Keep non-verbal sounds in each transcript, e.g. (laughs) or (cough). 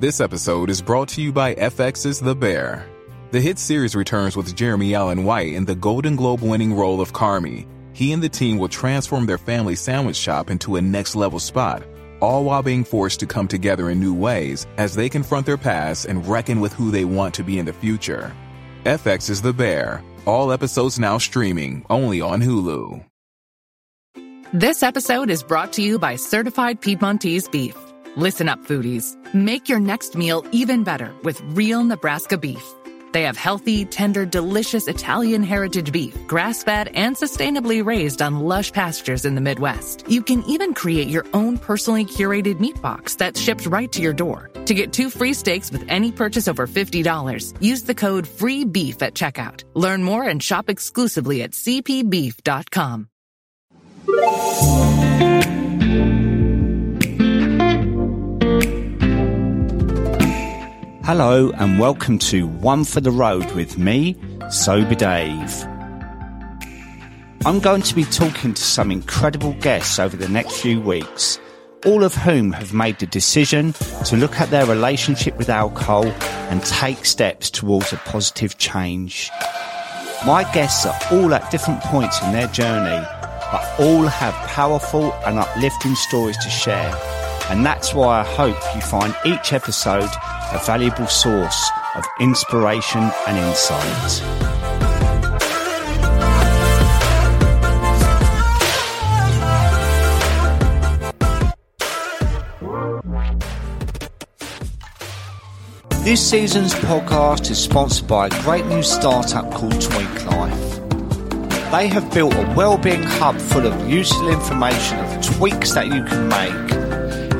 This episode is brought to you by FX's The Bear. The hit series returns with Jeremy Allen White in the Golden Globe winning role of Carmy. He and the team will transform their family sandwich shop into a next level spot, all while being forced to come together in new ways as they confront their past and reckon with who they want to be in the future. FX is The Bear. All episodes now streaming only on Hulu. This episode is brought to you by Certified Piedmontese Beef. Listen up, foodies. Make your next meal even better with real Nebraska beef. They have healthy, tender, delicious Italian heritage beef, grass fed and sustainably raised on lush pastures in the Midwest. You can even create your own personally curated meat box that's shipped right to your door. To get two free steaks with any purchase over $50, use the code FREEBEEF at checkout. Learn more and shop exclusively at cpbeef.com. Hello and welcome to One for the Road with me, Sober Dave. I'm going to be talking to some incredible guests over the next few weeks, all of whom have made the decision to look at their relationship with alcohol and take steps towards a positive change. My guests are all at different points in their journey, but all have powerful and uplifting stories to share. And that's why I hope you find each episode a valuable source of inspiration and insight. This season's podcast is sponsored by a great new startup called Tweak Life. They have built a well-being hub full of useful information of tweaks that you can make,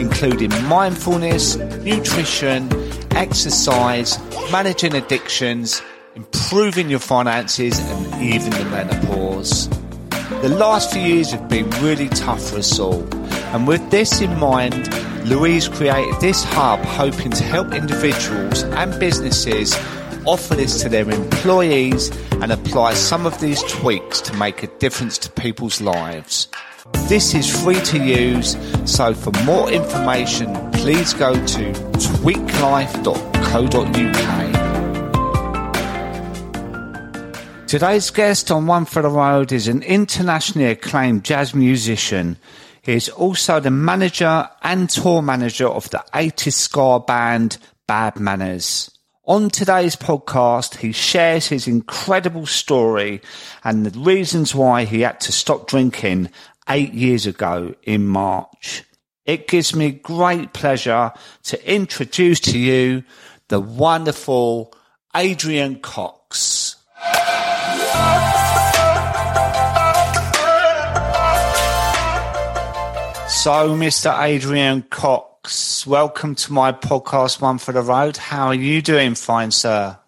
including mindfulness, nutrition, exercise, managing addictions, improving your finances, and even the menopause. The last few years have been really tough for us all, and with this in mind, Louise created this hub hoping to help individuals and businesses offer this to their employees and apply some of these tweaks to make a difference to people's lives. This is free to use, so for more information, please go to tweaklife.co.uk. Today's guest on One for the Road is an internationally acclaimed jazz musician. He is also the manager and tour manager of the 80s ska band Bad Manners. On today's podcast, he shares his incredible story and the reasons why he had to stop drinking eight years ago in March. It gives me great pleasure to introduce to you the wonderful Adrian Cox. So, Mr. Adrian Cox, welcome to my podcast, One for the Road. How are you doing, fine sir?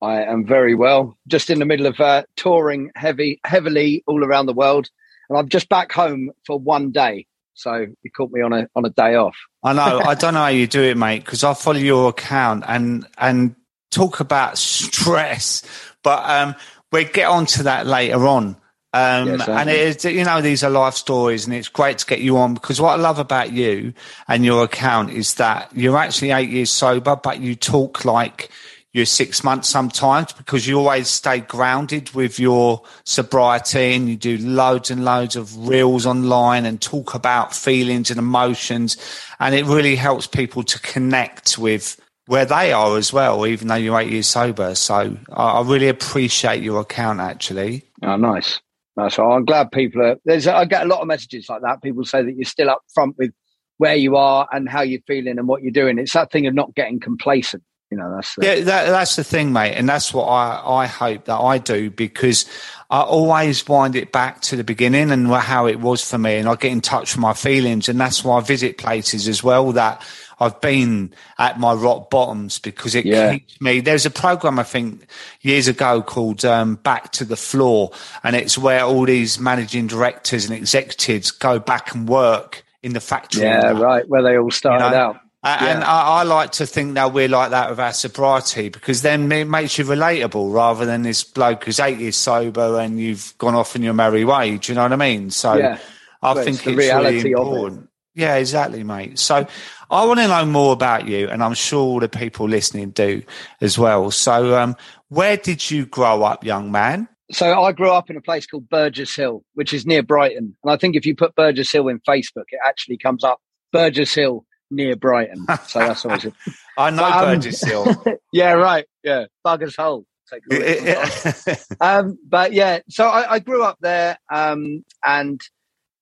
I am very well. Just in the middle of uh, touring heavy, heavily all around the world, and I'm just back home for one day. So you caught me on a on a day off. I know. I don't know how you do it, mate, because I follow your account and and talk about stress, but um, we'll get on to that later on. Um, yes, and it is, you know, these are life stories and it's great to get you on because what I love about you and your account is that you're actually eight years sober, but you talk like you're six months sometimes because you always stay grounded with your sobriety and you do loads and loads of reels online and talk about feelings and emotions. And it really helps people to connect with where they are as well, even though you're eight years sober. So I, really appreciate your account actually. Oh, nice. Nice. Well, I'm glad people are, there's, I get a lot of messages like that. People say that you're still up front with where you are and how you're feeling and what you're doing. It's that thing of not getting complacent you know that's the- yeah that, that's the thing mate and that's what i i hope that i do because i always wind it back to the beginning and how it was for me and i get in touch with my feelings and that's why i visit places as well that I've been at my rock bottoms because it yeah. keeps me. There's a program I think years ago called um, Back to the Floor, and it's where all these managing directors and executives go back and work in the factory. Yeah, right, where they all started you know? out. Uh, yeah. And I, I, like to think that we're like that with our sobriety because then it makes you relatable rather than this bloke who's eight years sober and you've gone off in your merry way. Do you know what I mean? So yeah. I think it's really important. Yeah, exactly, mate. So I want to know more about you, and I'm sure all the people listening do as well. So, um, where did you grow up, young man? So I grew up in a place called Burgess Hill, which is near Brighton. And I think if you put Burgess Hill in Facebook, it actually comes up Burgess Hill near Brighton. So that's always it. (laughs) I know but, um, Burgess Hill. (laughs) yeah, right. Yeah, Bugger's Hole. (laughs) um, but yeah, so I, I grew up there, um, and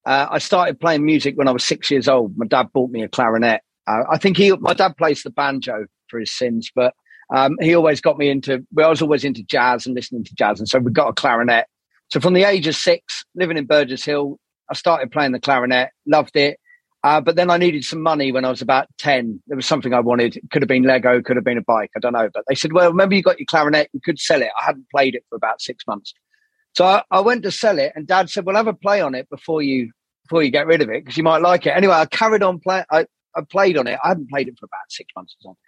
uh, I started playing music when I was six years old. My dad bought me a clarinet. Uh, I think he, my dad plays the banjo for his sins, but um, he always got me into. Well, I was always into jazz and listening to jazz, and so we got a clarinet. So from the age of six, living in Burgess Hill, I started playing the clarinet. Loved it. Uh, but then I needed some money when I was about 10. There was something I wanted. It could have been Lego, could have been a bike. I don't know. But they said, well, remember you got your clarinet, you could sell it. I hadn't played it for about six months. So I, I went to sell it and dad said, well, have a play on it before you, before you get rid of it because you might like it. Anyway, I carried on playing. I, played on it. I hadn't played it for about six months or something.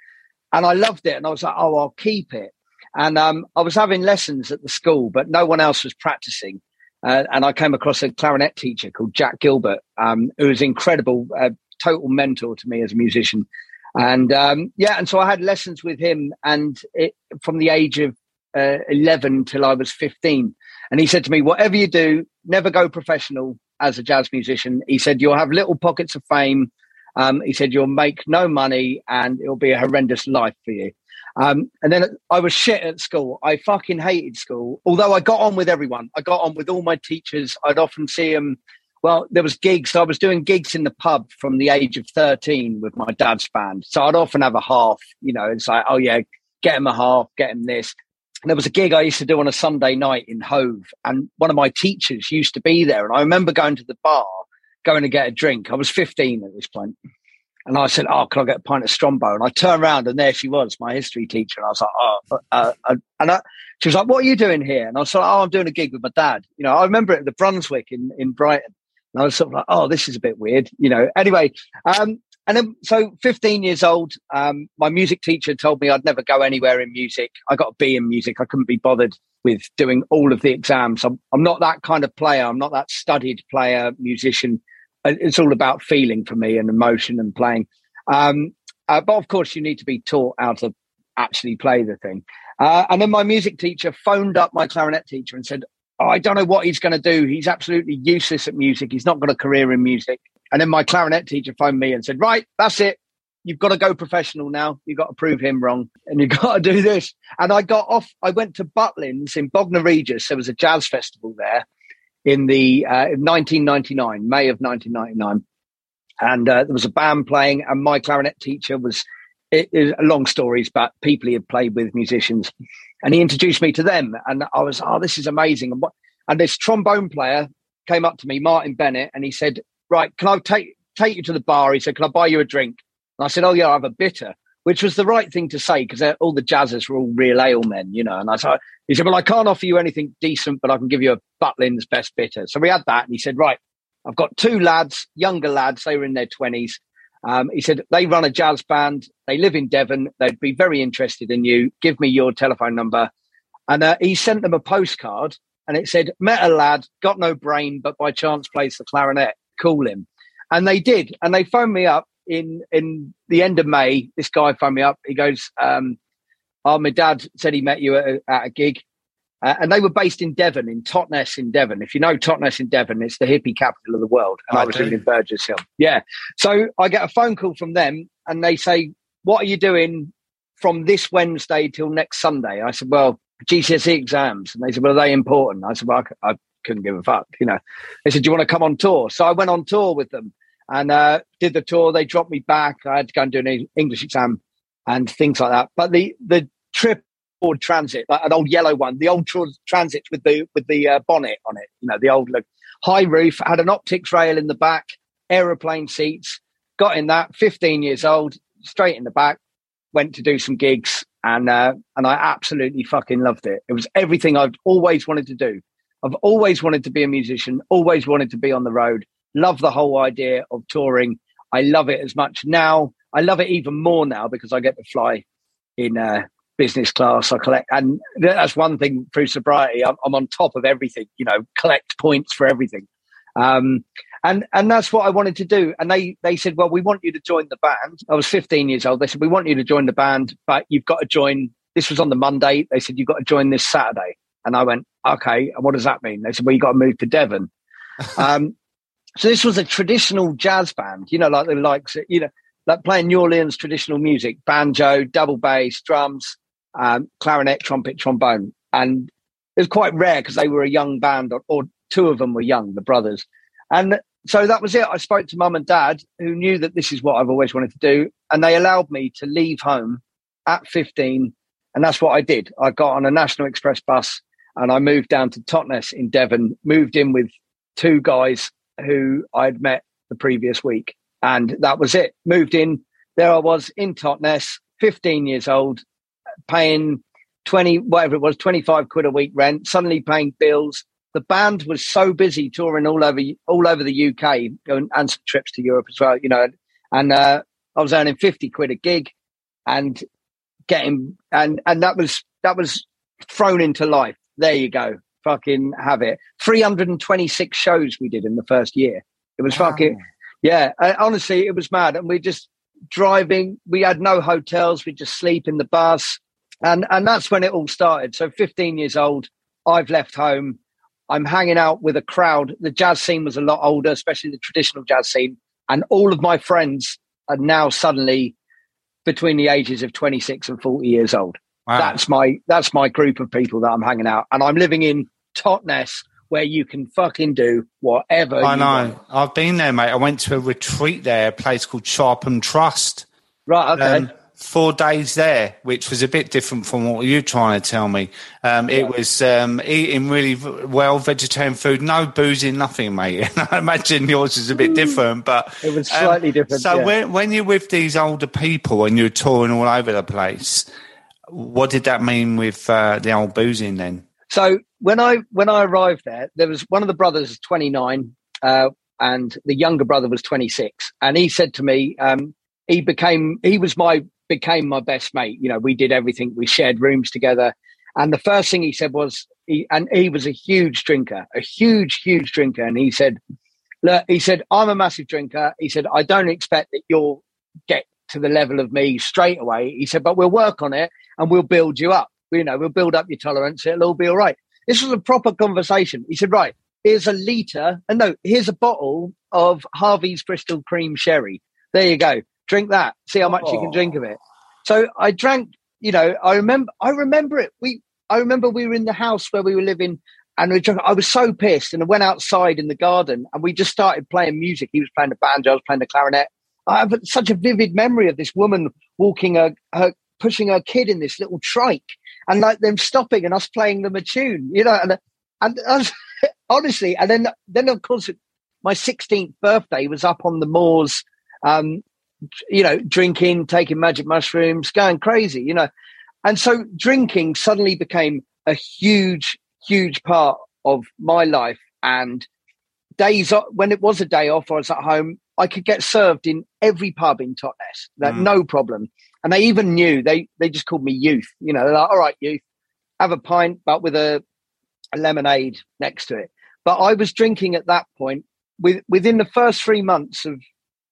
And I loved it. And I was like, oh, I'll keep it. And um, I was having lessons at the school, but no one else was practicing. Uh, and I came across a clarinet teacher called Jack Gilbert, um, who was incredible, uh, total mentor to me as a musician. And um, yeah, and so I had lessons with him, and it, from the age of uh, 11 till I was 15. And he said to me, Whatever you do, never go professional as a jazz musician. He said, You'll have little pockets of fame. Um, he said, You'll make no money and it'll be a horrendous life for you. Um, and then I was shit at school. I fucking hated school. Although I got on with everyone, I got on with all my teachers. I'd often see them. Well, there was gigs. I was doing gigs in the pub from the age of 13 with my dad's band. So I'd often have a half, you know, it's like, oh yeah, get him a half, get him this. And there was a gig I used to do on a Sunday night in Hove. And one of my teachers used to be there. And I remember going to the bar, going to get a drink. I was 15 at this point. And I said, "Oh, can I get a pint of Strongbow?" And I turned around, and there she was, my history teacher. And I was like, "Oh," uh, uh, and I, she was like, "What are you doing here?" And I was like, "Oh, I'm doing a gig with my dad." You know, I remember it at the Brunswick in in Brighton, and I was sort of like, "Oh, this is a bit weird," you know. Anyway, um, and then so 15 years old, um, my music teacher told me I'd never go anywhere in music. I got a B in music. I couldn't be bothered with doing all of the exams. I'm, I'm not that kind of player. I'm not that studied player, musician it's all about feeling for me and emotion and playing. Um, uh, but of course, you need to be taught how to actually play the thing. Uh, and then my music teacher phoned up my clarinet teacher and said, oh, I don't know what he's going to do. He's absolutely useless at music. He's not got a career in music. And then my clarinet teacher phoned me and said, Right, that's it. You've got to go professional now. You've got to prove him wrong and you've (laughs) got to do this. And I got off, I went to Butlins in Bognor Regis. There was a jazz festival there in the uh, 1999, May of 1999, and uh, there was a band playing, and my clarinet teacher was. It long stories, but people he had played with musicians, and he introduced me to them, and I was, oh, this is amazing. And what? And this trombone player came up to me, Martin Bennett, and he said, "Right, can I take take you to the bar?" He said, "Can I buy you a drink?" And I said, "Oh yeah, I have a bitter." Which was the right thing to say because all the jazzers were all real ale men, you know. And I said, he said, well, I can't offer you anything decent, but I can give you a Butlin's best bitter. So we had that. And he said, right, I've got two lads, younger lads. They were in their 20s. Um, he said, they run a jazz band. They live in Devon. They'd be very interested in you. Give me your telephone number. And uh, he sent them a postcard and it said, met a lad, got no brain, but by chance plays the clarinet. Call him. And they did. And they phoned me up in in the end of May, this guy phoned me up. He goes, um, "Oh, my dad said he met you at a, at a gig." Uh, and they were based in Devon, in Totnes in Devon. If you know Totnes in Devon, it's the hippie capital of the world. And I, I was living in Burgess Hill. Yeah. So I get a phone call from them and they say, What are you doing from this Wednesday till next Sunday? I said, Well, GCSE exams. And they said, Well, are they important? I said, Well, I, I couldn't give a fuck. You know, they said, Do you want to come on tour? So I went on tour with them and uh, did the tour. They dropped me back. I had to go and do an English exam and things like that. But the the trip Ford Transit, like an old yellow one, the old Transit with the with the uh, bonnet on it, you know, the old look, high roof, had an optics rail in the back, aeroplane seats. Got in that, 15 years old, straight in the back. Went to do some gigs, and uh, and I absolutely fucking loved it. It was everything I've always wanted to do. I've always wanted to be a musician, always wanted to be on the road, Love the whole idea of touring. I love it as much now. I love it even more now because I get to fly in uh, business class. I collect, and that's one thing through sobriety. I'm, I'm, on top of everything. You know, collect points for everything. Um, and and that's what I wanted to do. And they they said, well, we want you to join the band. I was 15 years old. They said, we want you to join the band, but you've got to join. This was on the Monday. They said you've got to join this Saturday. And I went, okay. And what does that mean? They said, well, you got to move to Devon. (laughs) um, so this was a traditional jazz band, you know, like the likes, of, you know, like playing New Orleans traditional music, banjo, double bass, drums, um, clarinet, trumpet, trombone, and it was quite rare because they were a young band, or, or two of them were young, the brothers, and so that was it. I spoke to mum and dad, who knew that this is what I've always wanted to do, and they allowed me to leave home at 15, and that's what I did. I got on a National Express bus and I moved down to Totnes in Devon. Moved in with two guys who I'd met the previous week, and that was it. Moved in. There I was in Totnes, 15 years old, paying 20, whatever it was, 25 quid a week rent, suddenly paying bills, the band was so busy touring all over all over the UK, going and some trips to Europe as well. You know, and uh, I was earning fifty quid a gig, and getting and and that was that was thrown into life. There you go, fucking have it. Three hundred and twenty six shows we did in the first year. It was wow. fucking yeah. Uh, honestly, it was mad, and we just driving. We had no hotels. We just sleep in the bus, and and that's when it all started. So fifteen years old, I've left home I'm hanging out with a crowd. The jazz scene was a lot older, especially the traditional jazz scene. And all of my friends are now suddenly between the ages of 26 and 40 years old. Wow. That's my that's my group of people that I'm hanging out. And I'm living in Totnes where you can fucking do whatever. I know. Want. I've been there, mate. I went to a retreat there, a place called Sharpham Trust. Right, okay. Um, four days there, which was a bit different from what you're trying to tell me. Um. It was um, eating really well vegetarian food, no boozing, nothing, mate. (laughs) I imagine yours is a bit different, but it was slightly um, different. So yeah. when when you're with these older people and you're touring all over the place, what did that mean with uh, the old boozing then? So when I when I arrived there, there was one of the brothers 29. Uh, and the younger brother was 26 and he said to me um, he became he was my became my best mate. You know, we did everything. We shared rooms together. And the first thing he said was, he, and he was a huge drinker, a huge, huge drinker. And he said, look, he said, I'm a massive drinker. He said, I don't expect that you'll get to the level of me straight away. He said, but we'll work on it and we'll build you up. You know, we'll build up your tolerance. It'll all be all right. This was a proper conversation. He said, right, here's a litre. And no, here's a bottle of Harvey's Bristol Cream Sherry. There you go drink that, see how much oh. you can drink of it. So I drank, you know, I remember, I remember it. We, I remember we were in the house where we were living and we drank, I was so pissed and I went outside in the garden and we just started playing music. He was playing the banjo, I was playing the clarinet. I have such a vivid memory of this woman walking her, her pushing her kid in this little trike and like them stopping and us playing them a tune, you know, and, and (laughs) honestly, and then, then of course, my 16th birthday was up on the moors um, you know, drinking, taking magic mushrooms, going crazy, you know. And so drinking suddenly became a huge, huge part of my life. And days when it was a day off, I was at home, I could get served in every pub in Totnes, that mm. no problem. And they even knew they they just called me youth. You know, they're like, all right, youth, have a pint, but with a, a lemonade next to it. But I was drinking at that point. With, within the first three months of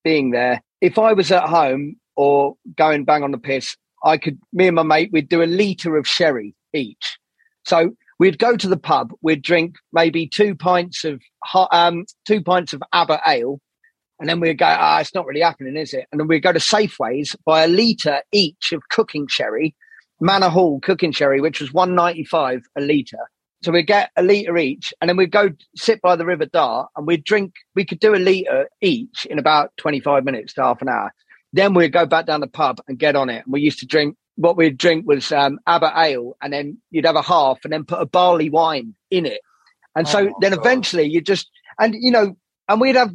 being there, if I was at home or going bang on the piss, I could, me and my mate, we'd do a litre of sherry each. So we'd go to the pub, we'd drink maybe two pints of hot, um, two pints of Abbot Ale, and then we'd go, ah, it's not really happening, is it? And then we'd go to Safeways, buy a litre each of cooking sherry, Manor Hall cooking sherry, which was 195 a litre. So we'd get a litre each and then we'd go sit by the River Dart and we'd drink, we could do a litre each in about 25 minutes to half an hour. Then we'd go back down the pub and get on it. And we used to drink, what we'd drink was um, Abbot Ale and then you'd have a half and then put a barley wine in it. And so oh, then God. eventually you just, and you know, and we'd have,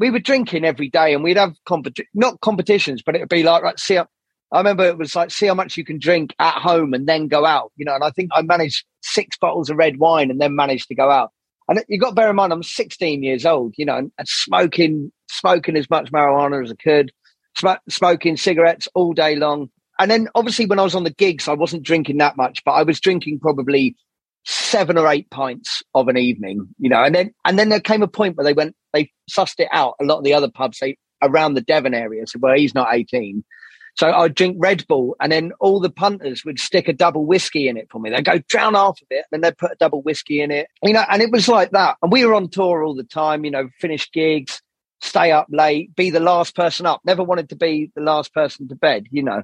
we were drinking every day and we'd have competi- not competitions, but it would be like, right, see, I remember it was like, see how much you can drink at home and then go out, you know. And I think I managed six bottles of red wine and then managed to go out. And you got to bear in mind, I'm 16 years old, you know, and, and smoking, smoking as much marijuana as I could, sm- smoking cigarettes all day long. And then obviously when I was on the gigs, I wasn't drinking that much, but I was drinking probably seven or eight pints of an evening, you know, and then and then there came a point where they went, they sussed it out. A lot of the other pubs, they around the Devon area, said, well, he's not eighteen. So I'd drink Red Bull, and then all the punters would stick a double whiskey in it for me. They'd go drown half of it, and then they'd put a double whiskey in it, you know. And it was like that. And we were on tour all the time, you know, finish gigs, stay up late, be the last person up. Never wanted to be the last person to bed, you know.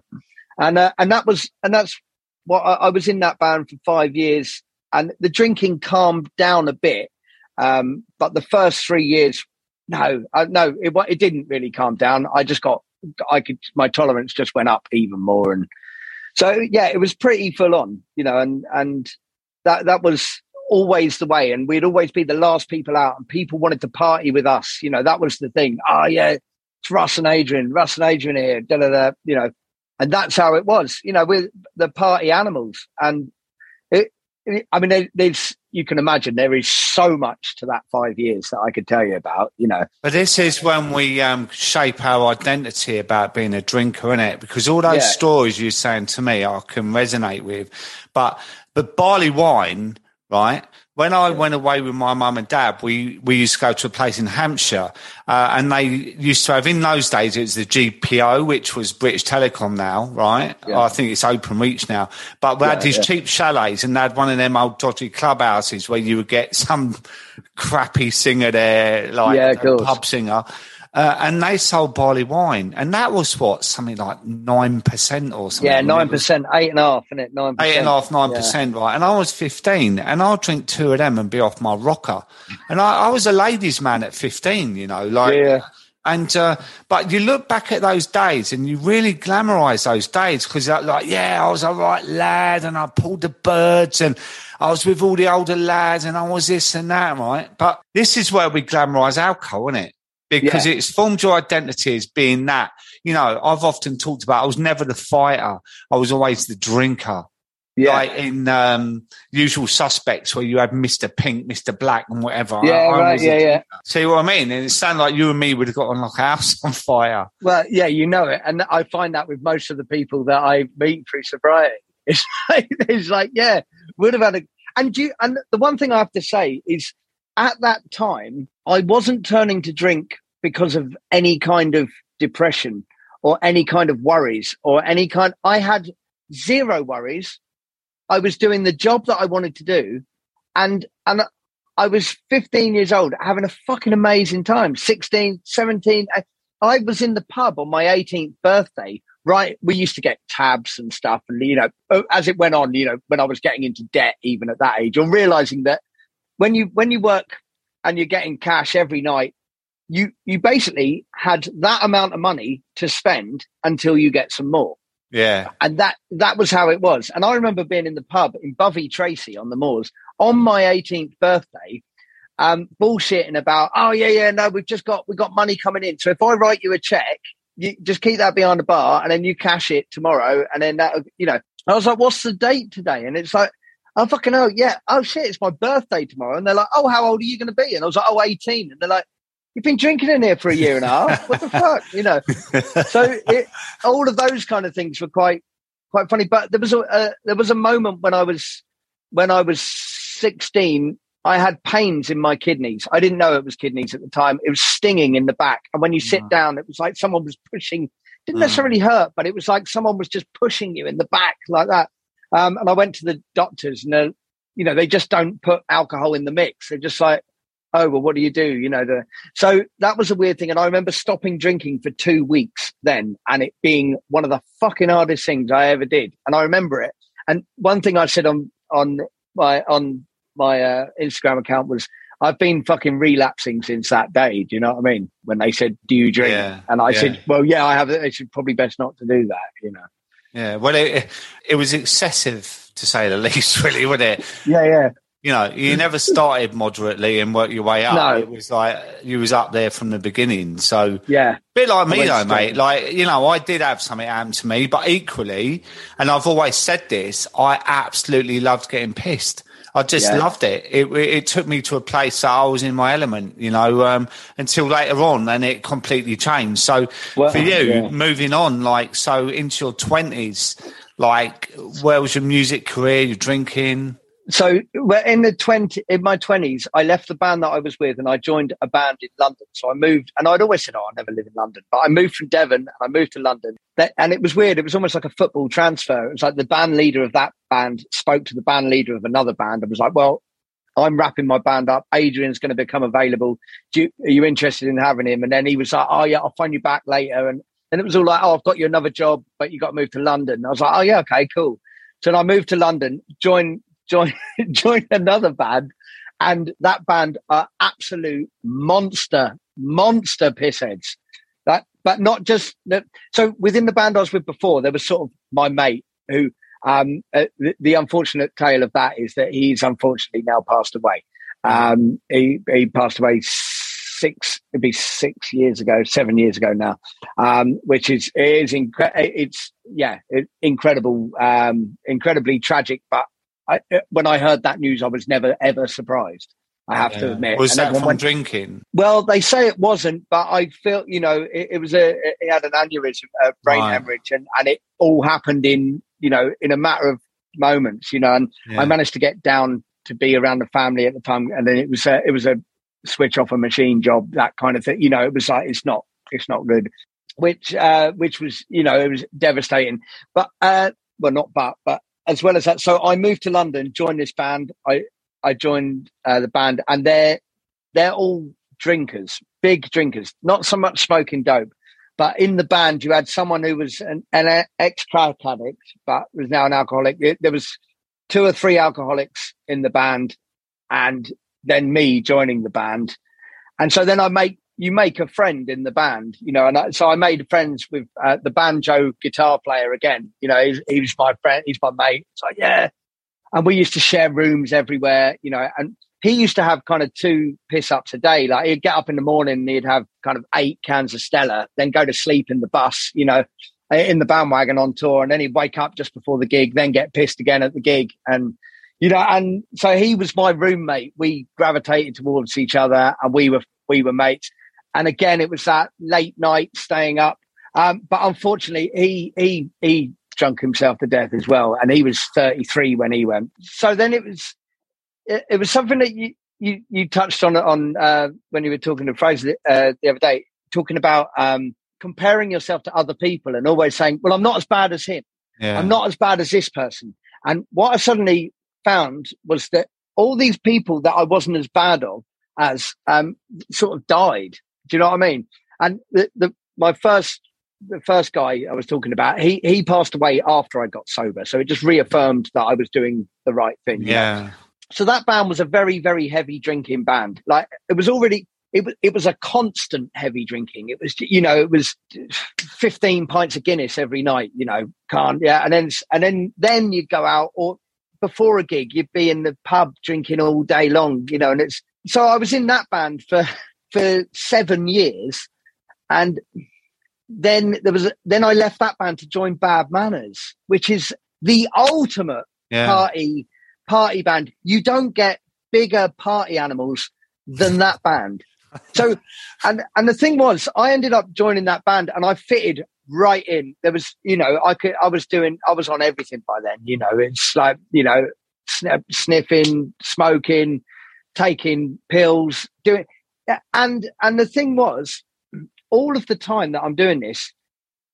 And uh, and that was and that's what I, I, was in that band for five years, and the drinking calmed down a bit. Um, but the first three years, no, uh, no, it it didn't really calm down. I just got I could my tolerance just went up even more, and so yeah, it was pretty full on, you know, and and that that was always the way, and we'd always be the last people out, and people wanted to party with us, you know, that was the thing. Oh yeah, it's Russ and Adrian, Russ and Adrian here, da da da, you know, and that's how it was, you know, with the party animals, and I mean, there's you can imagine there is so much to that five years that I could tell you about, you know. But this is when we um, shape our identity about being a drinker, isn't it? Because all those yeah. stories you're saying to me, I can resonate with. But but barley wine, right? When I went away with my mum and dad, we, we used to go to a place in Hampshire, uh, and they used to have in those days it was the GPO, which was British Telecom now, right? Yeah. I think it's Openreach now. But we yeah, had these yeah. cheap chalets, and they had one of them old dodgy clubhouses where you would get some (laughs) crappy singer there, like a pub singer. Uh, and they sold barley wine, and that was what something like nine percent or something. Yeah, nine percent, eight and a half, isn't it? Nine, eight and a half, nine percent, right? And I was fifteen, and I'll drink two of them and be off my rocker. And I, I was a ladies' man at fifteen, you know, like. Yeah. And uh, but you look back at those days and you really glamorize those days because like yeah I was a right lad and I pulled the birds and I was with all the older lads and I was this and that right. But this is where we glamorize alcohol, isn't it? Because yeah. it's formed your identity as being that. You know, I've often talked about I was never the fighter. I was always the drinker. Yeah. Like in um, Usual Suspects, where you had Mr. Pink, Mr. Black, and whatever. Yeah, I, I right. Yeah, yeah. See what I mean? And it sounded like you and me would have got on like a house (laughs) on fire. Well, yeah, you know it, and I find that with most of the people that I meet through sobriety, (laughs) it's like, it's like yeah, would have had a. And you, and the one thing I have to say is, at that time, I wasn't turning to drink because of any kind of depression or any kind of worries or any kind. I had zero worries. I was doing the job that I wanted to do, and and I was 15 years old, having a fucking amazing time. 16, 17. I was in the pub on my 18th birthday. Right, we used to get tabs and stuff, and you know, as it went on, you know, when I was getting into debt, even at that age, or realizing that when you when you work and you're getting cash every night, you you basically had that amount of money to spend until you get some more. Yeah. And that that was how it was. And I remember being in the pub in Bovey Tracy on the moors on my 18th birthday, um, bullshitting about, oh yeah, yeah, no, we've just got we've got money coming in. So if I write you a check, you just keep that behind the bar and then you cash it tomorrow and then that you know. I was like, what's the date today? And it's like oh fucking hell, yeah, oh shit, it's my birthday tomorrow. And they're like, oh, how old are you going to be? And I was like, oh, 18. And they're like, you've been drinking in here for a year and a half. (laughs) What the fuck, you know? So it, all of those kind of things were quite quite funny. But there was a uh, there was a moment when I was when I was 16. I had pains in my kidneys. I didn't know it was kidneys at the time. It was stinging in the back, and when you sit mm. down, it was like someone was pushing. Didn't mm. necessarily hurt, but it was like someone was just pushing you in the back like that. Um, and I went to the doctors, and you know they just don't put alcohol in the mix. They're just like, oh well, what do you do? You know, the so that was a weird thing. And I remember stopping drinking for two weeks then, and it being one of the fucking hardest things I ever did. And I remember it. And one thing I said on on my on my uh, Instagram account was. I've been fucking relapsing since that day. Do you know what I mean? When they said, "Do you drink?" Yeah, and I yeah. said, "Well, yeah, I have. It should probably best not to do that." You know. Yeah, well, it, it was excessive to say the (laughs) least, really, wasn't it? Yeah, yeah. You know, you never started moderately and worked your way up. No. It was like you was up there from the beginning. So yeah, bit like me though, mate. Like you know, I did have something happen to me, but equally, and I've always said this, I absolutely loved getting pissed. I just yeah. loved it. it. It took me to a place that I was in my element, you know, um, until later on, and it completely changed. So well, for you, yeah. moving on, like so into your twenties, like where was your music career? Your drinking? So in the 20 in my 20s i left the band that i was with and i joined a band in london. So i moved and i'd always said oh i never live in london but i moved from devon and i moved to london. And it was weird. It was almost like a football transfer. It was like the band leader of that band spoke to the band leader of another band and was like well i'm wrapping my band up. Adrian's going to become available. You, are you interested in having him? And then he was like oh yeah i'll phone you back later. And then it was all like oh i've got you another job but you got to move to london. I was like oh yeah okay cool. So I moved to London, joined join (laughs) join another band, and that band are absolute monster monster pissheads. That, but not just that. So within the band I was with before, there was sort of my mate who. Um, uh, the, the, unfortunate tale of that is that he's unfortunately now passed away. Um, he he passed away six it'd be six years ago, seven years ago now, um, which is is incre- it's yeah it, incredible, um, incredibly tragic, but I, uh, when I heard that news, I was never ever surprised. I have yeah. to admit. Was and that from went, drinking? Well, they say it wasn't, but I feel you know it, it was a it had an aneurysm, a brain right. hemorrhage, and and it all happened in you know in a matter of moments, you know. And yeah. I managed to get down to be around the family at the time, and then it was a, it was a switch off a machine job, that kind of thing. You know, it was like it's not it's not good, which uh, which was you know it was devastating. But uh, well, not but but as well as that. So I moved to London, joined this band. I I joined uh, the band, and they're they're all drinkers, big drinkers. Not so much smoking dope, but in the band you had someone who was an, an ex crack addict, but was now an alcoholic. It, there was two or three alcoholics in the band, and then me joining the band. And so then I make you make a friend in the band, you know, and I, so I made friends with uh, the banjo guitar player again. You know, he's, he was my friend, he's my mate. It's like, yeah. And we used to share rooms everywhere, you know, and he used to have kind of two piss ups a day. Like he'd get up in the morning and he'd have kind of eight cans of Stella, then go to sleep in the bus, you know, in the bandwagon on tour. And then he'd wake up just before the gig, then get pissed again at the gig. And, you know, and so he was my roommate. We gravitated towards each other and we were, we were mates. And again, it was that late night staying up. Um, but unfortunately, he he he drunk himself to death as well, and he was 33 when he went. So then it was it, it was something that you you you touched on on uh, when you were talking to Fraser uh, the other day, talking about um, comparing yourself to other people and always saying, "Well, I'm not as bad as him. Yeah. I'm not as bad as this person." And what I suddenly found was that all these people that I wasn't as bad of as um, sort of died do you know what I mean? And the, the my first the first guy I was talking about, he he passed away after I got sober, so it just reaffirmed that I was doing the right thing. Yeah. So that band was a very very heavy drinking band. Like it was already it was it was a constant heavy drinking. It was you know it was fifteen pints of Guinness every night. You know can't yeah, and then and then then you'd go out or before a gig you'd be in the pub drinking all day long. You know, and it's so I was in that band for for seven years, and then there was then I left that band to join Bad Manners, which is the ultimate yeah. party party band. You don't get bigger party animals than that band. So, (laughs) and and the thing was, I ended up joining that band, and I fitted right in. There was, you know, I could, I was doing, I was on everything by then. You know, it's like, you know, sniffing, smoking, taking pills, doing and and the thing was, all of the time that I'm doing this,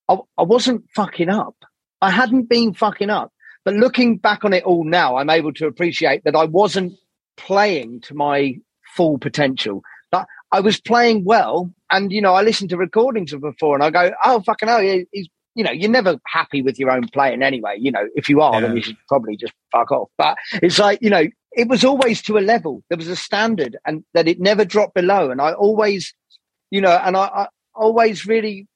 I, I wasn't fucking up. I hadn't been fucking up. But looking back on it all now, I'm able to appreciate that I wasn't playing to my full potential. That I was playing well, and you know, I listened to recordings of before, and I go, "Oh, fucking hell, he's." You know, you're never happy with your own playing anyway. You know, if you are, yeah. then you should probably just fuck off. But it's like, you know, it was always to a level. There was a standard, and that it never dropped below. And I always, you know, and I, I always really,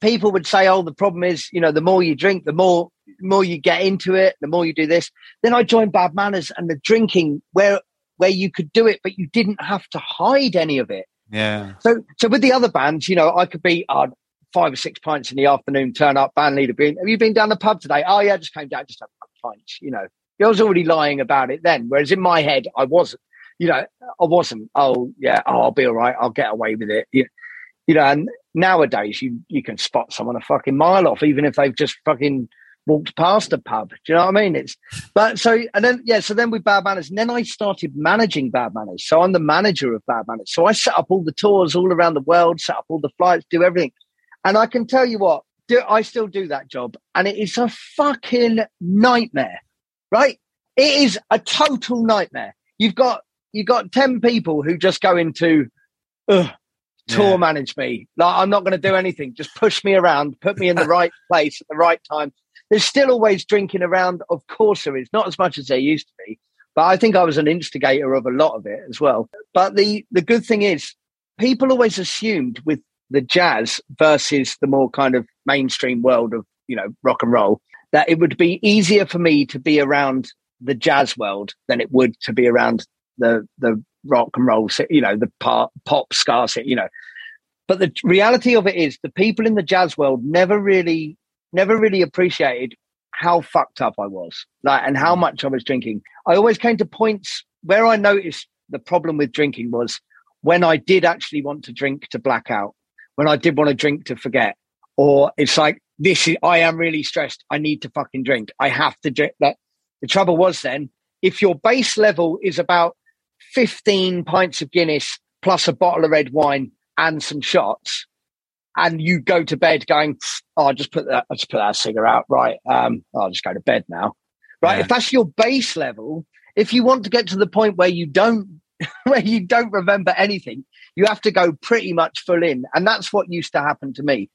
people would say, "Oh, the problem is, you know, the more you drink, the more more you get into it, the more you do this." Then I joined Bad Manners and the drinking, where where you could do it, but you didn't have to hide any of it. Yeah. So so with the other bands, you know, I could be uh, five or six pints in the afternoon, turn up, band leader being, have you been down the pub today? Oh yeah, I just came down, just had a pints, you know. I was already lying about it then. Whereas in my head, I wasn't. You know, I wasn't. Oh yeah, oh, I'll be all right. I'll get away with it. You, you know, and nowadays you you can spot someone a fucking mile off, even if they've just fucking walked past a pub. Do you know what I mean? It's but so and then yeah, so then with Bad Manners, and then I started managing Bad Manners. So I'm the manager of Bad Manners. So I set up all the tours all around the world, set up all the flights, do everything. And I can tell you what, do, I still do that job, and it is a fucking nightmare, right? It is a total nightmare. You've got you've got ten people who just go into, tour yeah. manage me. Like I'm not going to do anything. Just push me around, put me in the right (laughs) place at the right time. There's still always drinking around. Of course there is, not as much as there used to be. But I think I was an instigator of a lot of it as well. But the the good thing is, people always assumed with the jazz versus the more kind of mainstream world of you know rock and roll that it would be easier for me to be around the jazz world than it would to be around the the rock and roll, you know, the pop, pop ska, you know. But the reality of it is, the people in the jazz world never really, never really appreciated how fucked up I was, like, and how much I was drinking. I always came to points where I noticed the problem with drinking was when I did actually want to drink to black out, when I did want to drink to forget, or it's like this is I am really stressed. I need to fucking drink. I have to drink. That the trouble was then, if your base level is about 15 pints of Guinness plus a bottle of red wine and some shots, and you go to bed going, oh, I'll just put that, I'll just put that cigarette out. Right. Um, I'll just go to bed now. Right. Yeah. If that's your base level, if you want to get to the point where you don't, (laughs) where you don't remember anything, you have to go pretty much full in. And that's what used to happen to me.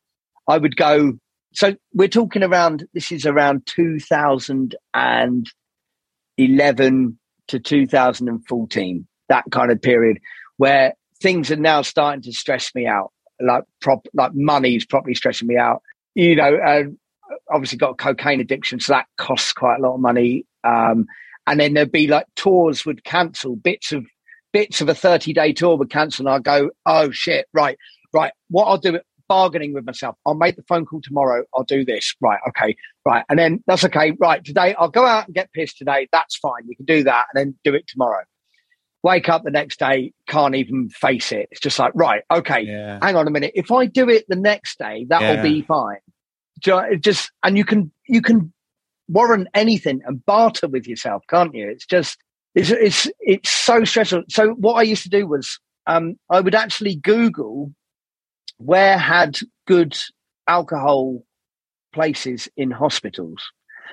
I would go, so we're talking around, this is around 2011, to 2014, that kind of period where things are now starting to stress me out. Like prop, like money's probably stressing me out. You know, obviously got cocaine addiction, so that costs quite a lot of money. Um, and then there'd be like tours would cancel, bits of bits of a 30 day tour would cancel, and i'd go, oh shit, right, right. What I'll do bargaining with myself. I'll make the phone call tomorrow. I'll do this. Right. Okay. Right. And then that's okay. Right. Today I'll go out and get pissed today. That's fine. We can do that and then do it tomorrow. Wake up the next day, can't even face it. It's just like, right. Okay. Yeah. Hang on a minute. If I do it the next day, that'll yeah. be fine. Just, and you can, you can warrant anything and barter with yourself, can't you? It's just, it's, it's, it's so stressful. So what I used to do was, um, I would actually Google where had good alcohol places in hospitals.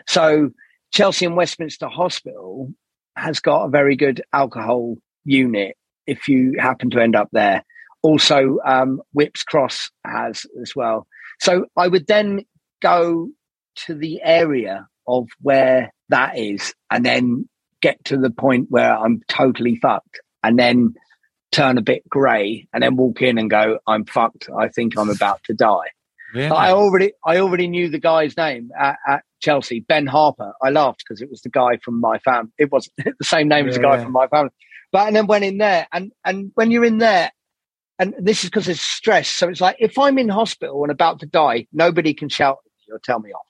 So Chelsea and Westminster Hospital has got a very good alcohol unit if you happen to end up there. Also, um, Whipps Cross has as well. So I would then go to the area of where that is and then get to the point where I'm totally fucked. And then turn a bit grey and then walk in and go, I'm fucked. I think I'm about to die. I already, I already knew the guy's name at, at Chelsea, Ben Harper. I laughed because it was the guy from my family. It was (laughs) the same name yeah, as the guy yeah. from my family. But and then went in there, and and when you're in there, and this is because there's stress. So it's like if I'm in hospital and about to die, nobody can shout or tell me off.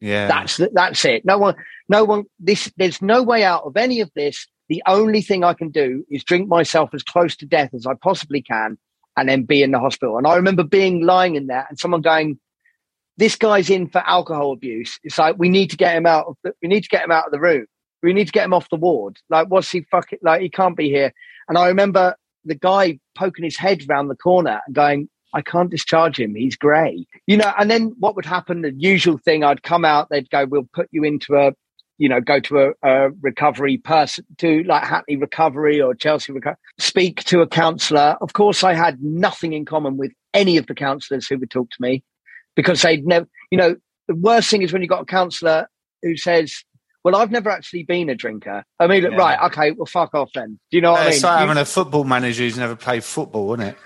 Yeah, that's that's it. No one, no one. This there's no way out of any of this the only thing I can do is drink myself as close to death as I possibly can and then be in the hospital. And I remember being lying in there and someone going, this guy's in for alcohol abuse. It's like, we need to get him out of the, we need to get him out of the room. We need to get him off the ward. Like, what's he fucking, like, he can't be here. And I remember the guy poking his head round the corner and going, I can't discharge him. He's grey. You know, and then what would happen? The usual thing, I'd come out, they'd go, we'll put you into a you know, go to a, a recovery person to like Hackney Recovery or Chelsea Recovery, speak to a counsellor. Of course, I had nothing in common with any of the counsellors who would talk to me because they'd never, you know, the worst thing is when you've got a counsellor who says, well, I've never actually been a drinker. I mean, yeah. right, okay, well, fuck off then. Do you know what I mean? It's like having a football manager who's never played football, isn't it?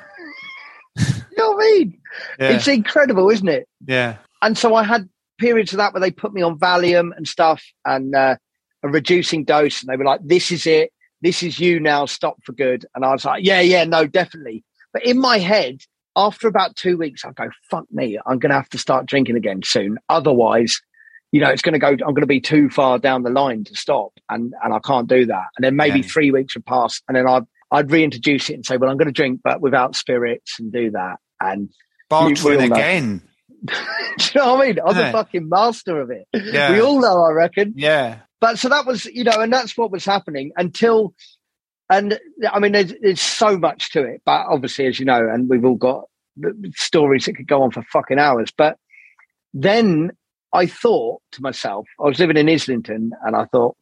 (laughs) you know what I mean? Yeah. It's incredible, isn't it? Yeah. And so I had periods of that where they put me on Valium and stuff and uh, a reducing dose, and they were like, "This is it. This is you now. Stop for good." And I was like, "Yeah, yeah, no, definitely." But in my head, after about two weeks, I go, "Fuck me! I'm going to have to start drinking again soon. Otherwise." You know, it's going to go. I'm going to be too far down the line to stop, and and I can't do that. And then maybe yeah. three weeks would pass, and then I'd I'd reintroduce it and say, well, I'm going to drink, but without spirits, and do that. And bartering again (laughs) Do you know what I mean? I'm Yeah. the fucking master of it. Yeah. We all know, I reckon. Yeah. But so that was, you know, and that's what was happening until, and I mean, there's, there's so much to it. But obviously, as you know, and we've all got stories that could go on for fucking hours. But then I thought to myself, I was living in Islington, and I thought,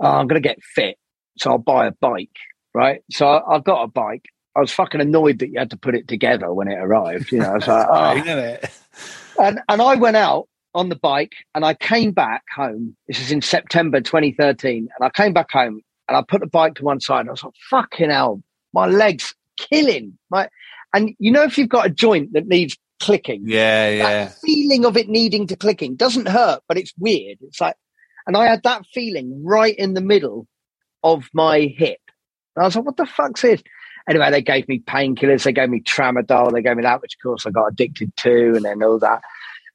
oh, I'm going to get fit, so I'll buy a bike, right? So I, I got a bike. I was fucking annoyed that you had to put it together when it arrived. You know, I was like, (laughs) oh, and and I went out on the bike and I came back home. This is in September 2013, and I came back home and I put the bike to one side. And I was like, "Fucking hell, my legs killing!" My and you know if you've got a joint that needs clicking, Yeah, yeah. feeling of it needing to clicking doesn't hurt, but it's weird. It's like, and I had that feeling right in the middle of my hip. And I was like, "What the fuck's this?" Anyway, they gave me painkillers. They gave me tramadol. They gave me that, which of course I got addicted to, and then all that.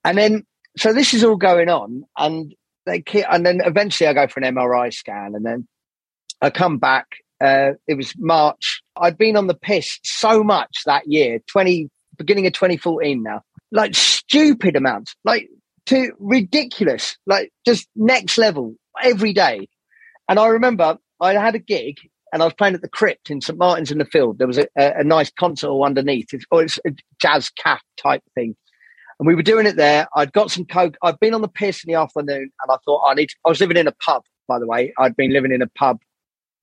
And then, so this is all going on, and they ki- and then eventually I go for an MRI scan, and then I come back. Uh, it was March. I'd been on the piss so much that year, twenty beginning of 2014 now, like stupid amounts, like to ridiculous, like just next level every day. And I remember I had a gig and I was playing at the Crypt in St Martin's in the Field. There was a, a, a nice console underneath, it's, or it's a jazz cat type thing. And we were doing it there. I'd got some coke. I'd been on the piss in the afternoon, and I thought I need. I was living in a pub, by the way. I'd been living in a pub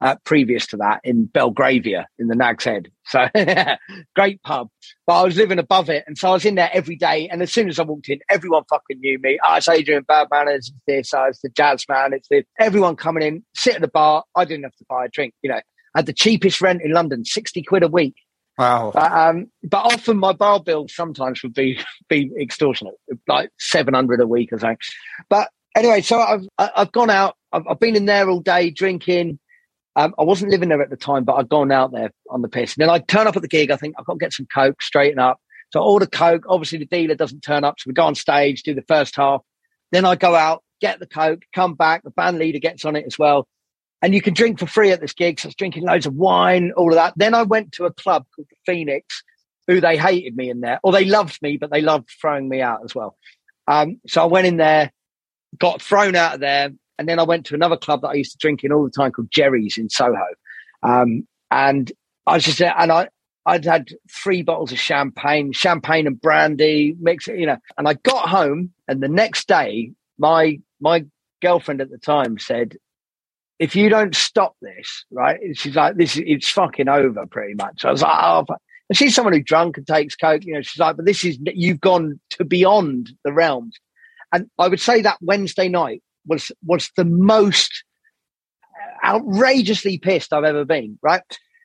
uh, previous to that in Belgravia in the Nag's Head. So (laughs) great pub. But I was living above it. And so I was in there every day. And as soon as I walked in, everyone fucking knew me. Oh, it's Adrian Bad Manners. It's this. Oh, it's the jazz man. It's this. Everyone coming in, sit at the bar. I didn't have to buy a drink. You know, I had the cheapest rent in London, 60 quid a week. Wow. But, um, but often my bar bill sometimes would be (laughs) be extortionate, like seven hundred a week or something. But anyway, so I've I've gone out. I've, I've been in there all day drinking. Um, I wasn't living there at the time, but I'd gone out there on the piss. And then I turn up at the gig. I think I've got to get some coke, straighten up. So I order coke. Obviously, the dealer doesn't turn up, so we go on stage, do the first half. Then I go out, get the coke, come back. The band leader gets on it as well and you can drink for free at this gig. So I was drinking loads of wine, all of that. Then I went to a club called the Phoenix, who they hated me in there, or they loved me, but they loved throwing me out as well. Um, so I went in there, got thrown out of there, and then I went to another club that I used to drink in all the time called Gerry's in Soho. Um, and I was just there, and I I'd had three bottles of champagne, champagne and brandy, mix it, you know. And I got home, and the next day, my my girlfriend at the time said, if you don't stop this, right? She's like, this is, it's fucking over pretty much. I was like, oh, and she's someone who drunk and takes coke, you know, she's like, but this is, you've gone to beyond the realms. And I would say that Wednesday night was, was the most outrageously pissed I've ever been, right?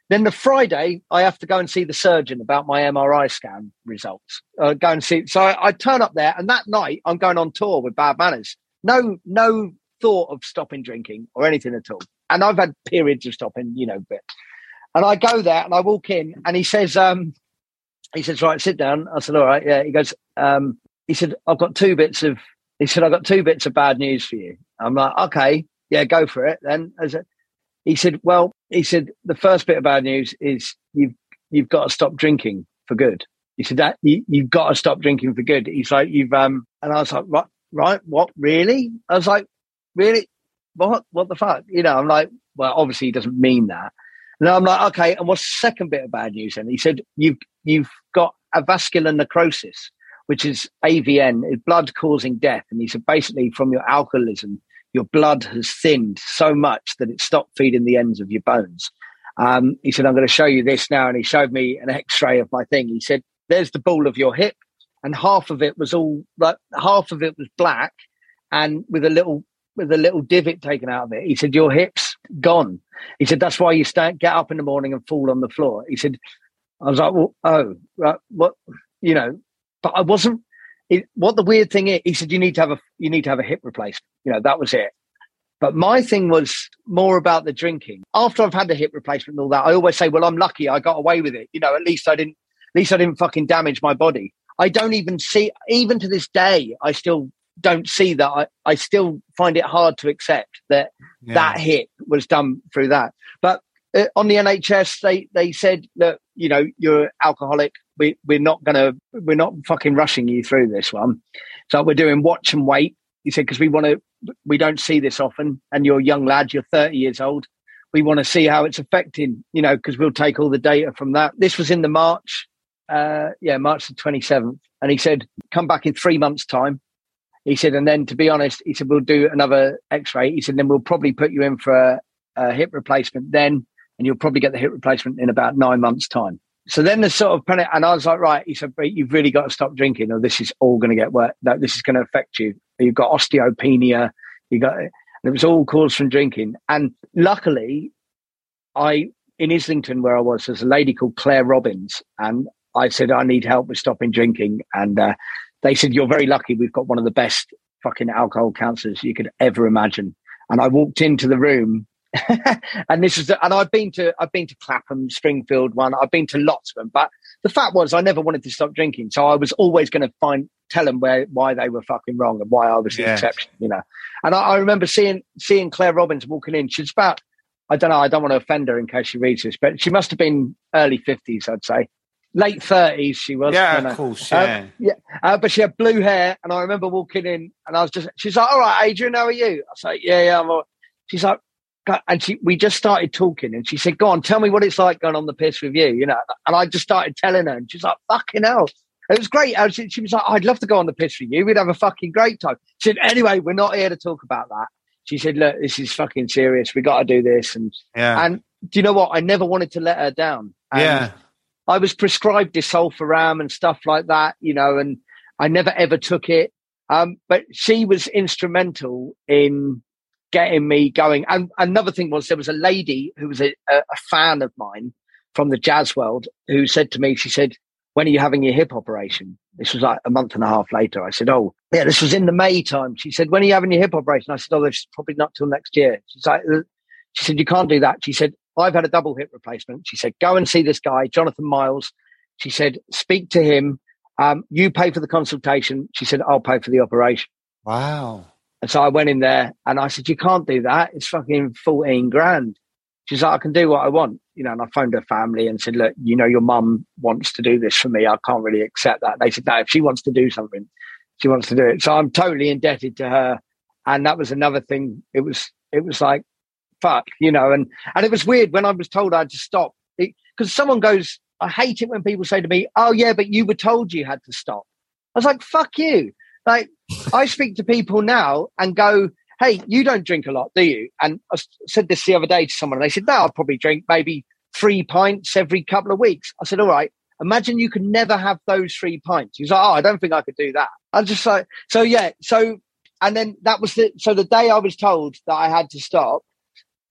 Then the Friday, I have to go and see the surgeon about my MRI scan results. Uh, go and see. So I, I turn up there, and that night I'm going on tour with Bad Manners. No, no thought of stopping drinking or anything at all. And I've had periods of stopping, you know, but and I go there and I walk in and he says, um, he says, right, sit down. I said, all right, yeah. He goes, um, he said, I've got two bits of, he said, I've got two bits of bad news for you. I'm like, okay, yeah, go for it. Then said, he said, well, he said, the first bit of bad news is you've, you've got to stop drinking for good. He said that you, you've got to stop drinking for good. He's like, you've, um, and I was like, right, right, what, really? I was like, really? What? What the fuck? You know, I'm like, well, obviously he doesn't mean that. And I'm like, okay, and what's the second bit of bad news And He said, you've, you've got avascular necrosis, which is AVN, blood causing death. And he said, basically from your alcoholism, your blood has thinned so much that it stopped feeding the ends of your bones. Um, he said, I'm going to show you this now. And he showed me an x-ray of my thing. He said, there's the ball of your hip. And half of it was all, like, half of it was black and with a little with a little divot taken out of it. He said, Your hip's gone. He said, That's why you stand, get up in the morning and fall on the floor. He said, I was like, well, Oh, right, what, you know, but I wasn't. It, what the weird thing is, he said, You need to have a, you need to have a hip replacement. You know, that was it. But my thing was more about the drinking. After I've had the hip replacement and all that, I always say, Well, I'm lucky I got away with it. You know, at least I didn't, at least I didn't fucking damage my body. I don't even see, even to this day, I still don't see that. I, I still find it hard to accept that Yeah. that hit was done through that. But uh, on the NHS, they, they said that you know, you're alcoholic. We, we're not going to, we're not fucking rushing you through this one. So we're doing watch and wait. He said, because we want to, we don't see this often. And you're a young lad, you're 30 years old. We want to see how it's affecting, you know, because we'll take all the data from that. This was in the March, uh, yeah, March the 27th. And he said, come back in three months' time. He said, and then to be honest, he said, we'll do another x ray. He said, then we'll probably put you in for a, a hip replacement then, and you'll probably get the hip replacement in about nine months' time. So then the sort of panic, and I was like, right, he said, you've really got to stop drinking, or this is all going to get worse. No, this is going to affect you. You've got osteopenia. You got, and it was all caused from drinking. And luckily, I in Islington where I was, there's a lady called Claire Robbins, and I said I need help with stopping drinking, and uh, they said you're very lucky. We've got one of the best fucking alcohol counsellors you could ever imagine. And I walked into the room (laughs) and this is the, and I've been to I've been to Clapham, Springfield one. I've been to lots of them, but the fact was I never wanted to stop drinking, so I was always going to find tell them where why they were fucking wrong and why I was the Yes. exception, you know. And I, I remember seeing seeing Claire Robbins walking in. She's about I don't know. I don't want to offend her in case she reads this, but she must have been early fifties, I'd say, late thirties. She was, Yeah, you know. of course. Um, Yeah. yeah, uh, but she had blue hair, and I remember walking in, and I was just, she's like, "All right, Adrian, how are you?" I was like, "Yeah, yeah." I'm all right." She's like, and she, we just started talking, and she said, "Go on, tell me what it's like going on the piss with you," you know. And I just started telling her, and she's like, "Fucking hell." It was great. I was- She was like, I'd love to go on the piss with you. We'd have a fucking great time. She said, anyway, we're not here to talk about that. She said, look, this is fucking serious. We got to do this. And, Yeah. and do you know what? I never wanted to let her down. And yeah. I was prescribed disulfiram and stuff like that, you know, and I never ever took it. Um, but she was instrumental in getting me going. And another thing was there was a lady who was a, a, fan of mine from the jazz world who said to me, she said, when are you having your hip operation? This was like a month and a half later. I said, Oh, yeah, this was in the May time. She said, When are you having your hip operation? I said, Oh, is probably not till next year. She's like, "Uh," She said, You can't do that. She said, I've had a double hip replacement. She said, Go and see this guy, Jonathan Miles. She said, Speak to him. Um, you pay for the consultation. She said, I'll pay for the operation. Wow. And so I went in there and I said, You can't do that. It's fucking 14 grand. She's like, I can do what I want. You know, and I phoned her family and said, Look, you know, your mum wants to do this for me. I can't really accept that. They said, No, if she wants to do something, she wants to do it. So I'm totally indebted to her. And that was another thing. It was, it was like, fuck, you know, and, and it was weird when I was told I had to stop because someone goes, I hate it when people say to me, Oh, yeah, but you were told you had to stop. I was like, fuck you. Like, I speak to people now and go, Hey, you don't drink a lot, do you? And I said this the other day to someone, and they said, No, I'll probably drink maybe three pints every couple of weeks. I said, All right, imagine you could never have those three pints. He's like, Oh, I don't think I could do that. I was just like, So, yeah. So, and then that was the, so the day I was told that I had to stop,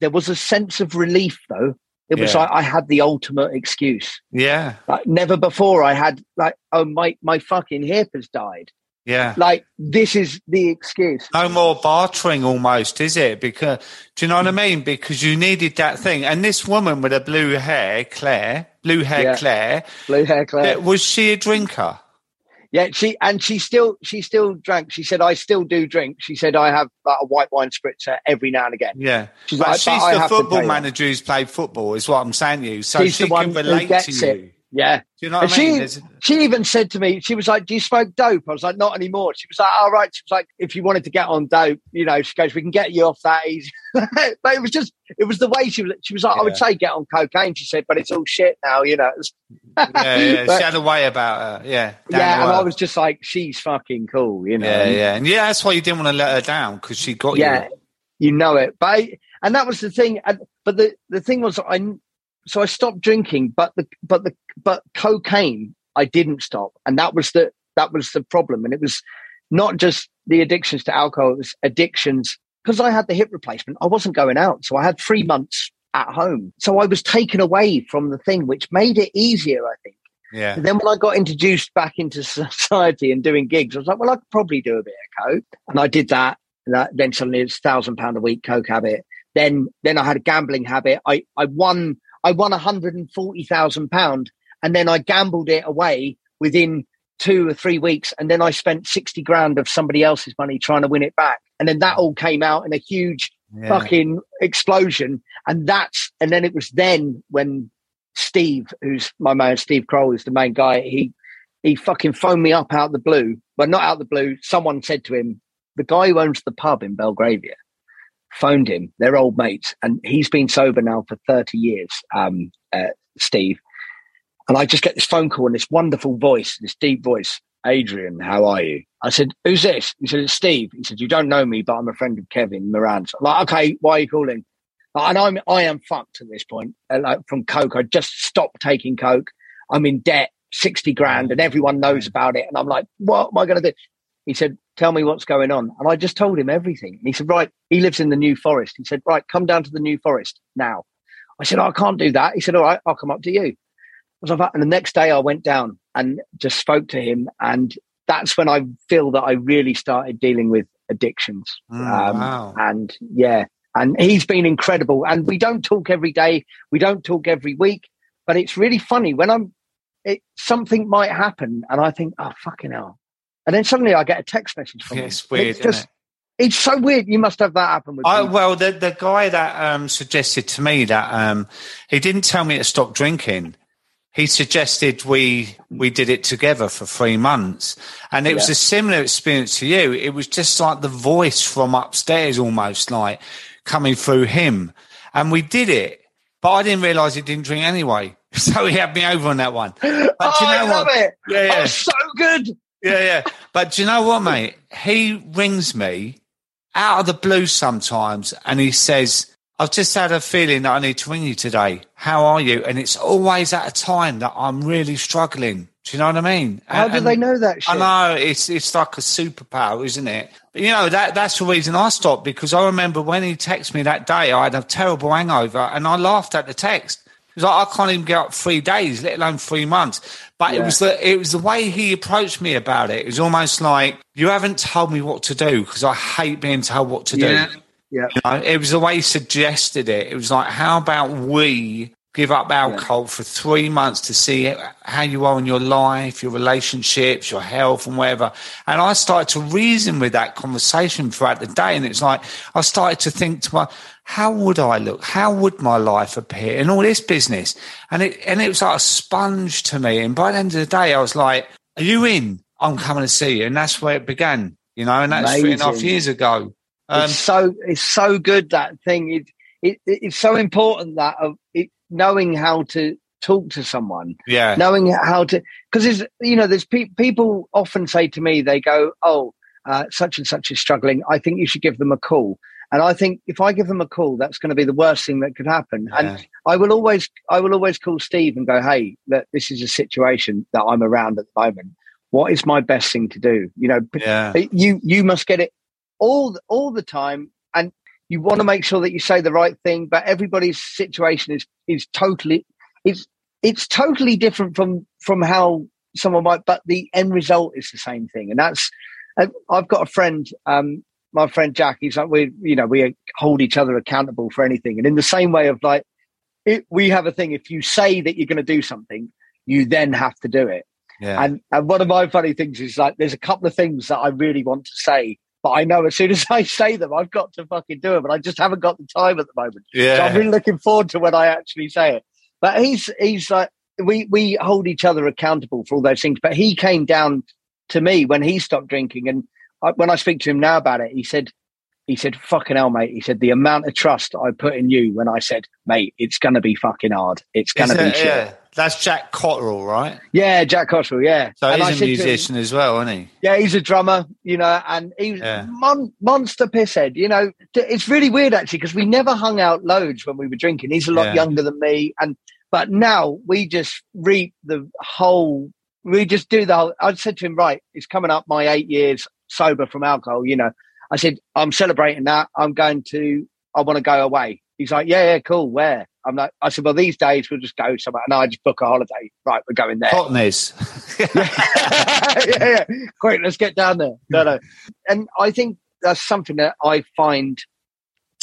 there was a sense of relief though. It was Yeah. like I had the ultimate excuse. Yeah. Like never before I had like, oh my my fucking hip has died. Yeah. Like this is the excuse. No more bartering almost, is it? Because do you know what I mean? Because you needed that thing. And this woman with the blue hair, Claire, blue hair Yeah. Claire, Blue hair Claire. was she a drinker? Yeah, she and she still she still drank. She said, I still do drink. She said I have like, a white wine spritzer every now and again. Yeah. She's like, she's the football manager who's played football, is what I'm saying to you. So She's she the one can who relate to you. it. Yeah. Do you know And what I mean? she There's- she even said to me, she was like, Do you smoke dope? I was like, Not anymore. She was like, All right. She was like, If you wanted to get on dope, you know, she goes, We can get you off that easy. (laughs) but it was just it was the way she was she was like, I would Yeah. say get on cocaine, she said, but it's all shit now, you know. Yeah, yeah. (laughs) But- she had a way about her. Yeah. yeah, and I was just like, She's fucking cool, you know. Yeah, yeah. And yeah, that's why you didn't want to let her down because she got yeah you. you know it but I, and that was the thing and, but the the thing was i so i stopped drinking but the but the but cocaine i didn't stop and that was the that was the problem and it was not just the addictions to alcohol it was addictions because i had the hip replacement i wasn't going out so i had three months at home so i was taken away from the thing which made it easier i think Yeah. and then when I got introduced back into (laughs) society and doing gigs, I was like, well, I could probably do a bit of coke, and I did that. And that, then suddenly it's thousand pound a week coke habit. Then then I had a gambling habit. I I won I won one hundred and forty thousand pound, and then I gambled it away within two or three weeks, and then I spent sixty grand of somebody else's money trying to win it back, and then that all came out in a huge yeah. fucking explosion and that's and then it was then when Steve, who's my man, Steve Kroll is the main guy. He he fucking phoned me up out of the blue. Well, not out of the blue. Someone said to him, the guy who owns the pub in Belgravia phoned him. They're old mates, and he's been sober now for thirty years. Um, uh, Steve, and I just get this phone call and this wonderful voice, this deep voice. Adrian, how are you? I said, who's this? He said, it's Steve. He said, you don't know me, but I'm a friend of Kevin Moran's. I'm like, okay, why are you calling? And I'm, I am fucked at this point. Uh, like from Coke, I just stopped taking Coke. I'm in debt, 60 grand, and everyone knows about it. And I'm like, what am I going to do? He said, tell me what's going on. And I just told him everything. And he said, right, he lives in the New Forest. He said, right, come down to the New Forest now. I said, oh, I can't do that. He said, all right, I'll come up to you. And the next day I went down and just spoke to him. And that's when I feel that I really started dealing with addictions. Mm, um, wow. And yeah, and he's been incredible. And we don't talk every day, we don't talk every week, but it's really funny when I'm, it, something might happen and I think, oh, fucking hell. And then suddenly I get a text message from Yeah, him. it's weird, It's just, it? it's so weird. You must have that happen with I, well, the the guy that um, suggested to me that um, he didn't tell me to stop drinking. He suggested we we did it together for three months, and it was a similar experience to you. It was just like the voice from upstairs, almost like coming through him, and we did it. But I didn't realise he didn't drink anyway, (laughs) so he had me over on that one. But do you oh, I love what? it. Yeah, yeah. Oh, so good. Yeah, yeah. But do you know what, mate? He rings me out of the blue sometimes and he says, I've just had a feeling that I need to ring you today. How are you? And it's always at a time that I'm really struggling. Do you know what I mean? How And- do they know that shit? I know it's it's like a superpower, isn't it? But you know that that's the reason I stopped because I remember when he texted me that day, I had a terrible hangover and I laughed at the text. Was like I can't even get up three days, let alone three months. But it was the it was the way he approached me about it. It was almost like you haven't told me what to do because I hate being told what to Yeah. do. Yeah. You know, it was the way he suggested it. It was like, how about we give up alcohol for three months to see how you are in your life, your relationships, your health, and whatever. And I started to reason with that conversation throughout the day. And it's like, I started to think to my, how would I look? How would my life appear? And all this business. And it, and it was like a sponge to me. And by the end of the day, I was like, are you in? I'm coming to see you. And that's where it began, you know, and that's three and a half years ago. Um, it's so it's so good that thing. It, it it's so important that of it, knowing how to talk to someone, yeah. knowing how to because there's you know there's pe- people often say to me they go oh uh, such and such is struggling. I think you should give them a call. And I think if I give them a call, that's going to be the worst thing that could happen. Yeah. And I will always, I will always call Steve and go, "Hey, look, this is a situation that I'm around at the moment. What is my best thing to do? You know, Yeah. you you must get it all all the time and you want to make sure that you say the right thing but everybody's situation is is totally it's it's totally different from from how someone might but the end result is the same thing. And that's I- i've got a friend um my friend jack he's like we you know we hold each other accountable for anything. And in the same way of like it, we have a thing if you say that you're going to do something you then have to do it. Yeah. and and one of my funny things is like there's a couple of things that I really want to say, but I know as soon as (laughs) I say them, I've got to fucking do it. But I just haven't got the time at the moment. So yeah. I'm really looking forward to when I actually say it. But he's he's like we we hold each other accountable for all those things. But he came down to me when he stopped drinking, and I, when I speak to him now about it, he said. He said, fucking hell, mate. He said, the amount of trust I put in you when I said, mate, it's going to be fucking hard. It's going to be shit. yeah. That's Jack Cotterill, right? Yeah, Jack Cottrell, yeah. So And I he's a said to him- musician as well, isn't he? yeah, he's a drummer, you know, and he's Yeah. mon- monster pisshead. You know, it's really weird actually because we never hung out loads when we were drinking. He's a lot Yeah. younger than me, and but now we just reap the whole. We just do the whole. I said to him, right, it's coming up my eight years sober from alcohol. You know, I said I'm celebrating that. I'm going to. I want to go away. He's like, yeah, yeah, cool. Where? I'm like, I said, well, these days we'll just go somewhere, and I just book a holiday. Right, we're going there. Hotness. (laughs) yeah, yeah. Quick, let's get down there. No, no. And I think that's something that I find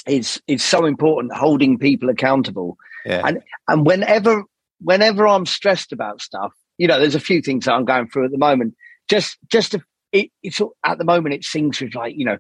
is is so important, holding people accountable. yeah. And and whenever whenever I'm stressed about stuff, you know, there's a few things that I'm going through at the moment. Just just to, it, it's all- at the moment it seems with like you know,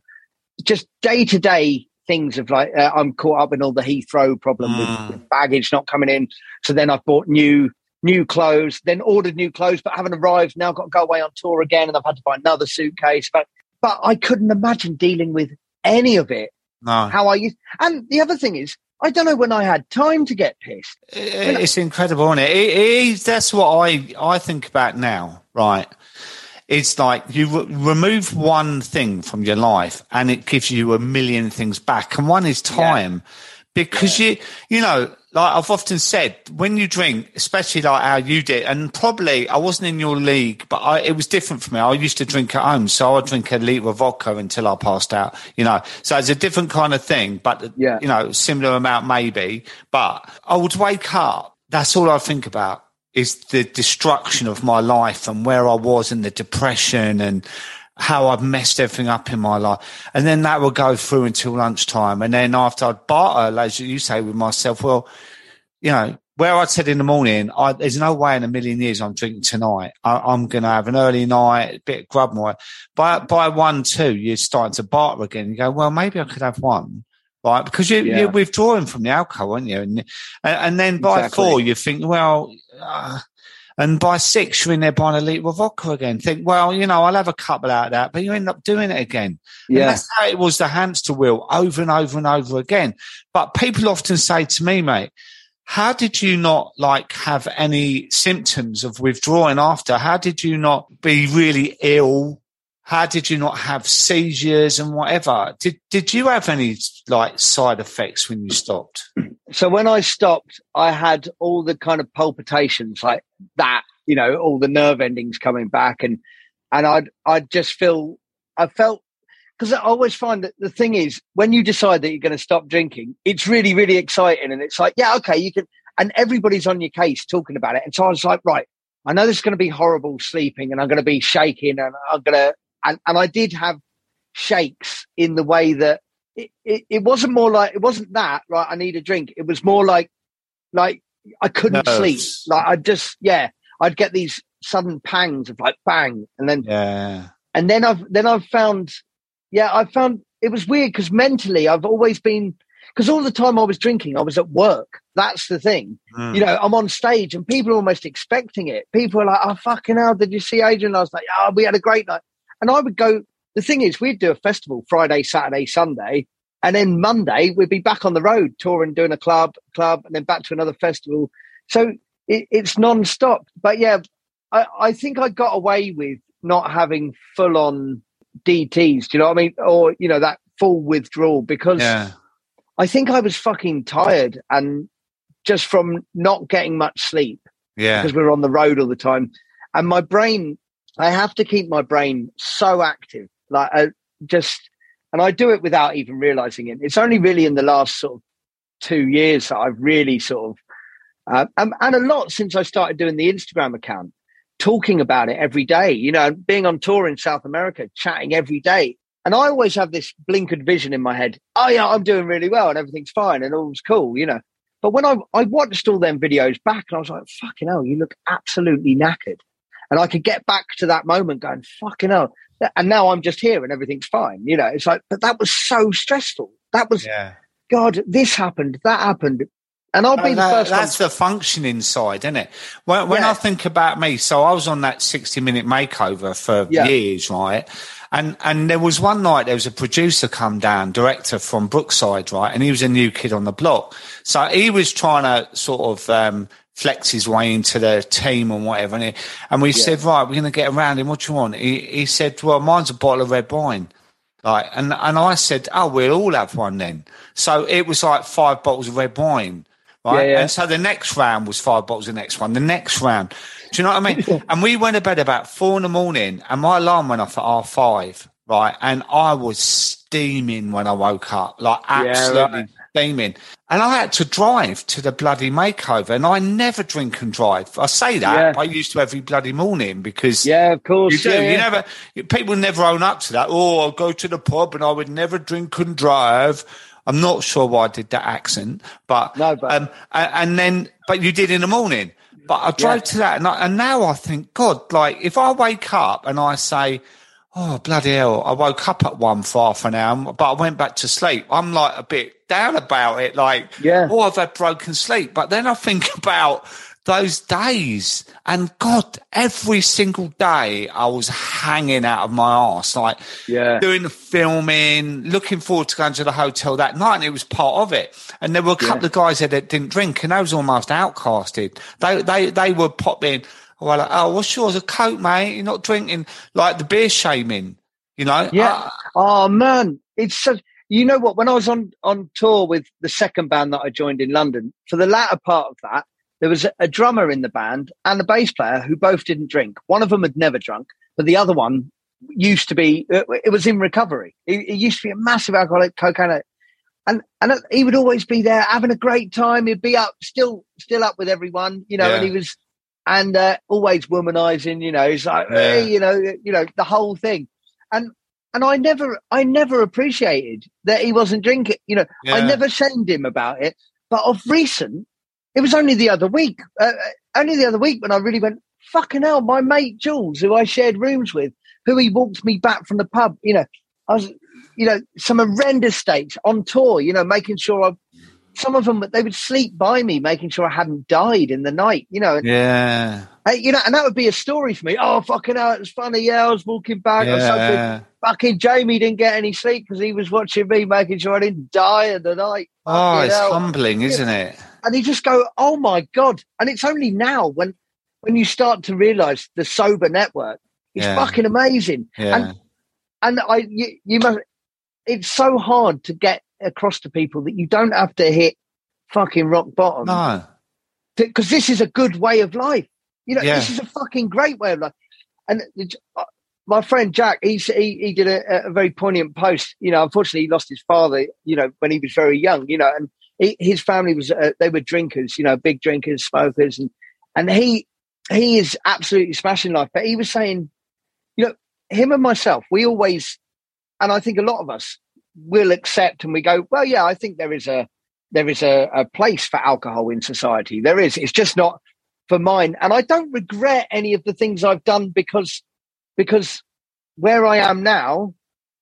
just day to day things of like uh, I'm caught up in all the Heathrow problem mm. with, with baggage not coming in. So then I've bought new new clothes, then ordered new clothes, but haven't arrived. Now I've got to go away on tour again, and I've had to buy another suitcase. But but I couldn't imagine dealing with any of it. No. How I used, and the other thing is, I don't know when I had time to get pissed. It's incredible, isn't it? it, it that's what I I think about now, right? It's like you re- remove one thing from your life and it gives you a million things back. And one is time. Yeah. Because yeah. you, you know, like I've often said, when you drink, especially like how you did, and probably I wasn't in your league, but I, it was different for me. I used to drink at home, so I'd drink a litre of vodka until I passed out, you know. So it's a different kind of thing, but, yeah. you know, similar amount maybe. But I would wake up, that's all I think about is the destruction of my life and where I was in the depression and how I've messed everything up in my life. And then that will go through until lunchtime. And then after I'd barter, as you say, with myself, well, you know, where I'd said in the morning, I, there's no way in a million years I'm drinking tonight. I, am going to have an early night, a bit of grub more. By, by one, two, you're starting to barter again. You go, well, maybe I could have one right? Because you, yeah. you're withdrawing from the alcohol, aren't you? And, and then by exactly. four, you think, well, uh, and by six, you're in there buying a litre of vodka again. Think, well, you know, I'll have a couple out of that, but you end up doing it again. Yeah. And that's how it was the hamster wheel over and over and over again. But people often say to me, mate, how did you not like have any symptoms of withdrawing after? How did you not be really ill? How did you not have seizures and whatever? Did did you have any like side effects when you stopped? So when I stopped, I had all the kind of palpitations like that, you know, all the nerve endings coming back, and and I'd I'd just feel I felt because I always find that the thing is when you decide that you're going to stop drinking, it's really really exciting, and it's like yeah, okay, you can, and everybody's on your case talking about it, and so I was like, right, I know this is going to be horrible sleeping, and I'm going to be shaking, and I'm going to and, and I did have shakes in the way that it, it, it, wasn't more like it wasn't that right. I need a drink. It was more like like I couldn't Nerves. sleep. Like I just yeah, I'd get these sudden pangs of like bang, and then yeah, and then I've then I've found yeah I found it was weird because mentally I've always been because all the time I was drinking I was at work. That's the thing. Mm. You know, I'm on stage and people are almost expecting it. People are like, "Oh fucking hell, did you see Adrian?" I was like, "Oh, we had a great night." And I would go, the thing is, we'd do a festival Friday, Saturday, Sunday. And then Monday, we'd be back on the road touring, doing a club, club, and then back to another festival. So it, it's non-stop. But yeah, I, I think I got away with not having full on DTs. Do you know what I mean? Or, you know, that full withdrawal because yeah. I think I was fucking tired and just from not getting much sleep. Yeah. Because we were on the road all the time. And my brain I have to keep my brain so active, like I just, and I do it without even realizing it. It's only really in the last sort of two years that I've really sort of, uh, and, and a lot since I started doing the Instagram account, talking about it every day. You know, being on tour in South America, chatting every day. And I always have this blinkered vision in my head. Oh yeah, I'm doing really well and everything's fine and all's cool, you know. But when I I watched all them videos back and I was like, fucking hell, you look absolutely knackered. And I could get back to that moment going, fucking hell. And now I'm just here and everything's fine. You know, it's like, but that was so stressful. That was, yeah. God, this happened, that happened. And I'll be the that, first. That's one. the functioning side, isn't it? When, when yeah. I think about me, so I was on that 60 minute makeover for yeah. years, right? And and there was one night there was a producer come down, director from Brookside, right? And he was a new kid on the block. So he was trying to sort of um, flex his way into the team and whatever. And, he, and we yeah. said, right, we're going to get around him. What do you want? He, he said, well, mine's a bottle of red wine. Like, and, and I said, oh, we'll all have one then. So it was like five bottles of red wine. Right. Yeah, yeah. And so the next round was five bottles, the next one, the next round. Do you know what I mean? (laughs) and we went to bed about four in the morning and my alarm went off at half five. Right. And I was steaming when I woke up, like absolutely steaming. And I had to drive to the bloody makeover, and I never drink and drive. I say that, yeah. I used to every bloody morning because yeah, of course, you do. Yeah, you never people never own up to that. Oh, I'll go to the pub and I would never drink and drive. I'm not sure why I did that accent, but no, but um, and then but you did in the morning. But I drove yeah. to that, and, I, and now I think, God, like if I wake up and I say, Oh, bloody hell. I woke up at one for half an hour, but I went back to sleep. I'm like a bit down about it. Like, yeah. oh, I've had broken sleep. But then I think (laughs) about those days and God, every single day I was hanging out of my ass, like yeah. doing the filming, looking forward to going to the hotel that night. And it was part of it. And there were a couple yeah. of guys there that didn't drink and I was almost outcasted. They, they, they were popping well, like, oh, what's yours? A Coke, mate? You're not drinking like the beer shaming, you know? Yeah. Uh, oh man, it's such. You know what? When I was on on tour with the second band that I joined in London, for the latter part of that, there was a, drummer in the band and a bass player who both didn't drink. One of them had never drunk, but the other one used to be. It, it was in recovery. It, it used to be a massive alcoholic, cocaine and and he would always be there having a great time. He'd be up, still still up with everyone, you know. Yeah. And he was and uh, always womanizing. You know, he's like, yeah. hey, you know, you know, the whole thing, and and I never, I never appreciated that he wasn't drinking. You know, yeah. I never shamed him about it. But of recent, it was only the other week, uh, uh, only the other week when I really went, fucking hell, my mate Jules, who I shared rooms with, who he walked me back from the pub. You know, I was, you know, some horrendous states on tour. You know, making sure I some of them they would sleep by me, making sure I hadn't died in the night. You know, yeah, you know, and that would be a story for me. Oh, fucking hell, it was funny. Yeah, I was walking back. Yeah. fucking Jamie didn't get any sleep because he was watching me, making sure I didn't die in the night. Oh, it's hell. humbling, isn't it? And you just go, oh my god! And it's only now when when you start to realise the sober network is yeah. fucking amazing. Yeah. And and I, you, you must. It's so hard to get across to people that you don't have to hit fucking rock bottom. No. Because this is a good way of life. You know, yeah. this is a fucking great way of life. And uh, my friend Jack, he, he did a, a, very poignant post. You know, unfortunately, he lost his father, you know, when he was very young, you know, and he, his family was, uh, they were drinkers, you know, big drinkers, smokers. And, and he, he is absolutely smashing life. But he was saying, you know, him and myself, we always, and I think a lot of us, will accept and we go, well, yeah, I think there is a there is a, a place for alcohol in society. There is. It's just not for mine. And I don't regret any of the things I've done because because where I am now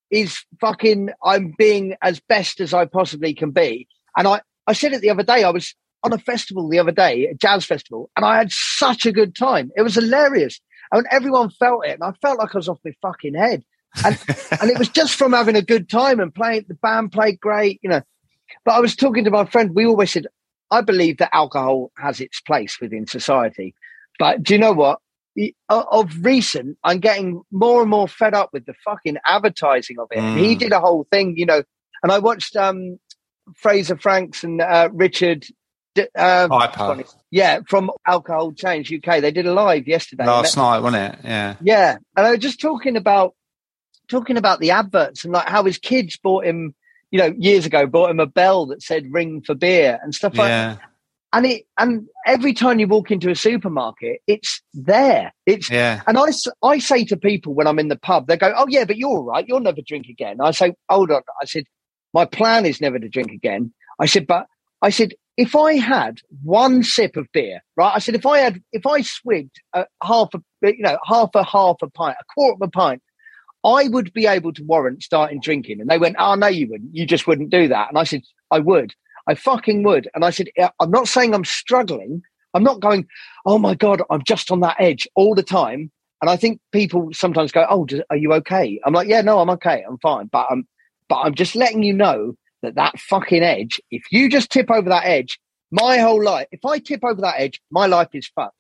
is fucking I'm being as best as I possibly can be. And I, I said it the other day, I was on a festival the other day, a jazz festival, and I had such a good time. It was hilarious. And everyone felt it, and I felt like I was off my fucking head and and it was just from having a good time and playing. The band played great, you know. But I was talking to my friend. We always said, I believe that alcohol has its place within society. But do you know what? Of recent, I'm getting more and more fed up with the fucking advertising of it. Mm. He did a whole thing, you know, and I watched um, Fraser Franks and uh, Richard uh, yeah, from Alcohol Change UK. They did a live yesterday. Last night, wasn't it? Yeah. Yeah. And I was just talking about talking about the adverts and like how his kids bought him, you know, years ago, bought him a bell that said ring for beer and stuff like yeah. that. And it, and every time you walk into a supermarket, it's there. It's, yeah. and I, I say to people when I'm in the pub, they go, Oh yeah, but you're all right. You'll never drink again. I say, hold on. I said, my plan is never to drink again. I said, but I said, if I had one sip of beer, right? I said, if I had, if I swigged a half a, you know, half a half a pint, a quarter of a pint I would be able to warrant starting drinking. And they went, Oh, no, you wouldn't. You just wouldn't do that. And I said, I would. I fucking would. And I said, I'm not saying I'm struggling. I'm not going, Oh my God, I'm just on that edge all the time. And I think people sometimes go, Oh, are you okay? I'm like, Yeah, no, I'm okay. I'm fine. But I'm, but I'm just letting you know that that fucking edge, if you just tip over that edge, my whole life, if I tip over that edge, my life is fucked.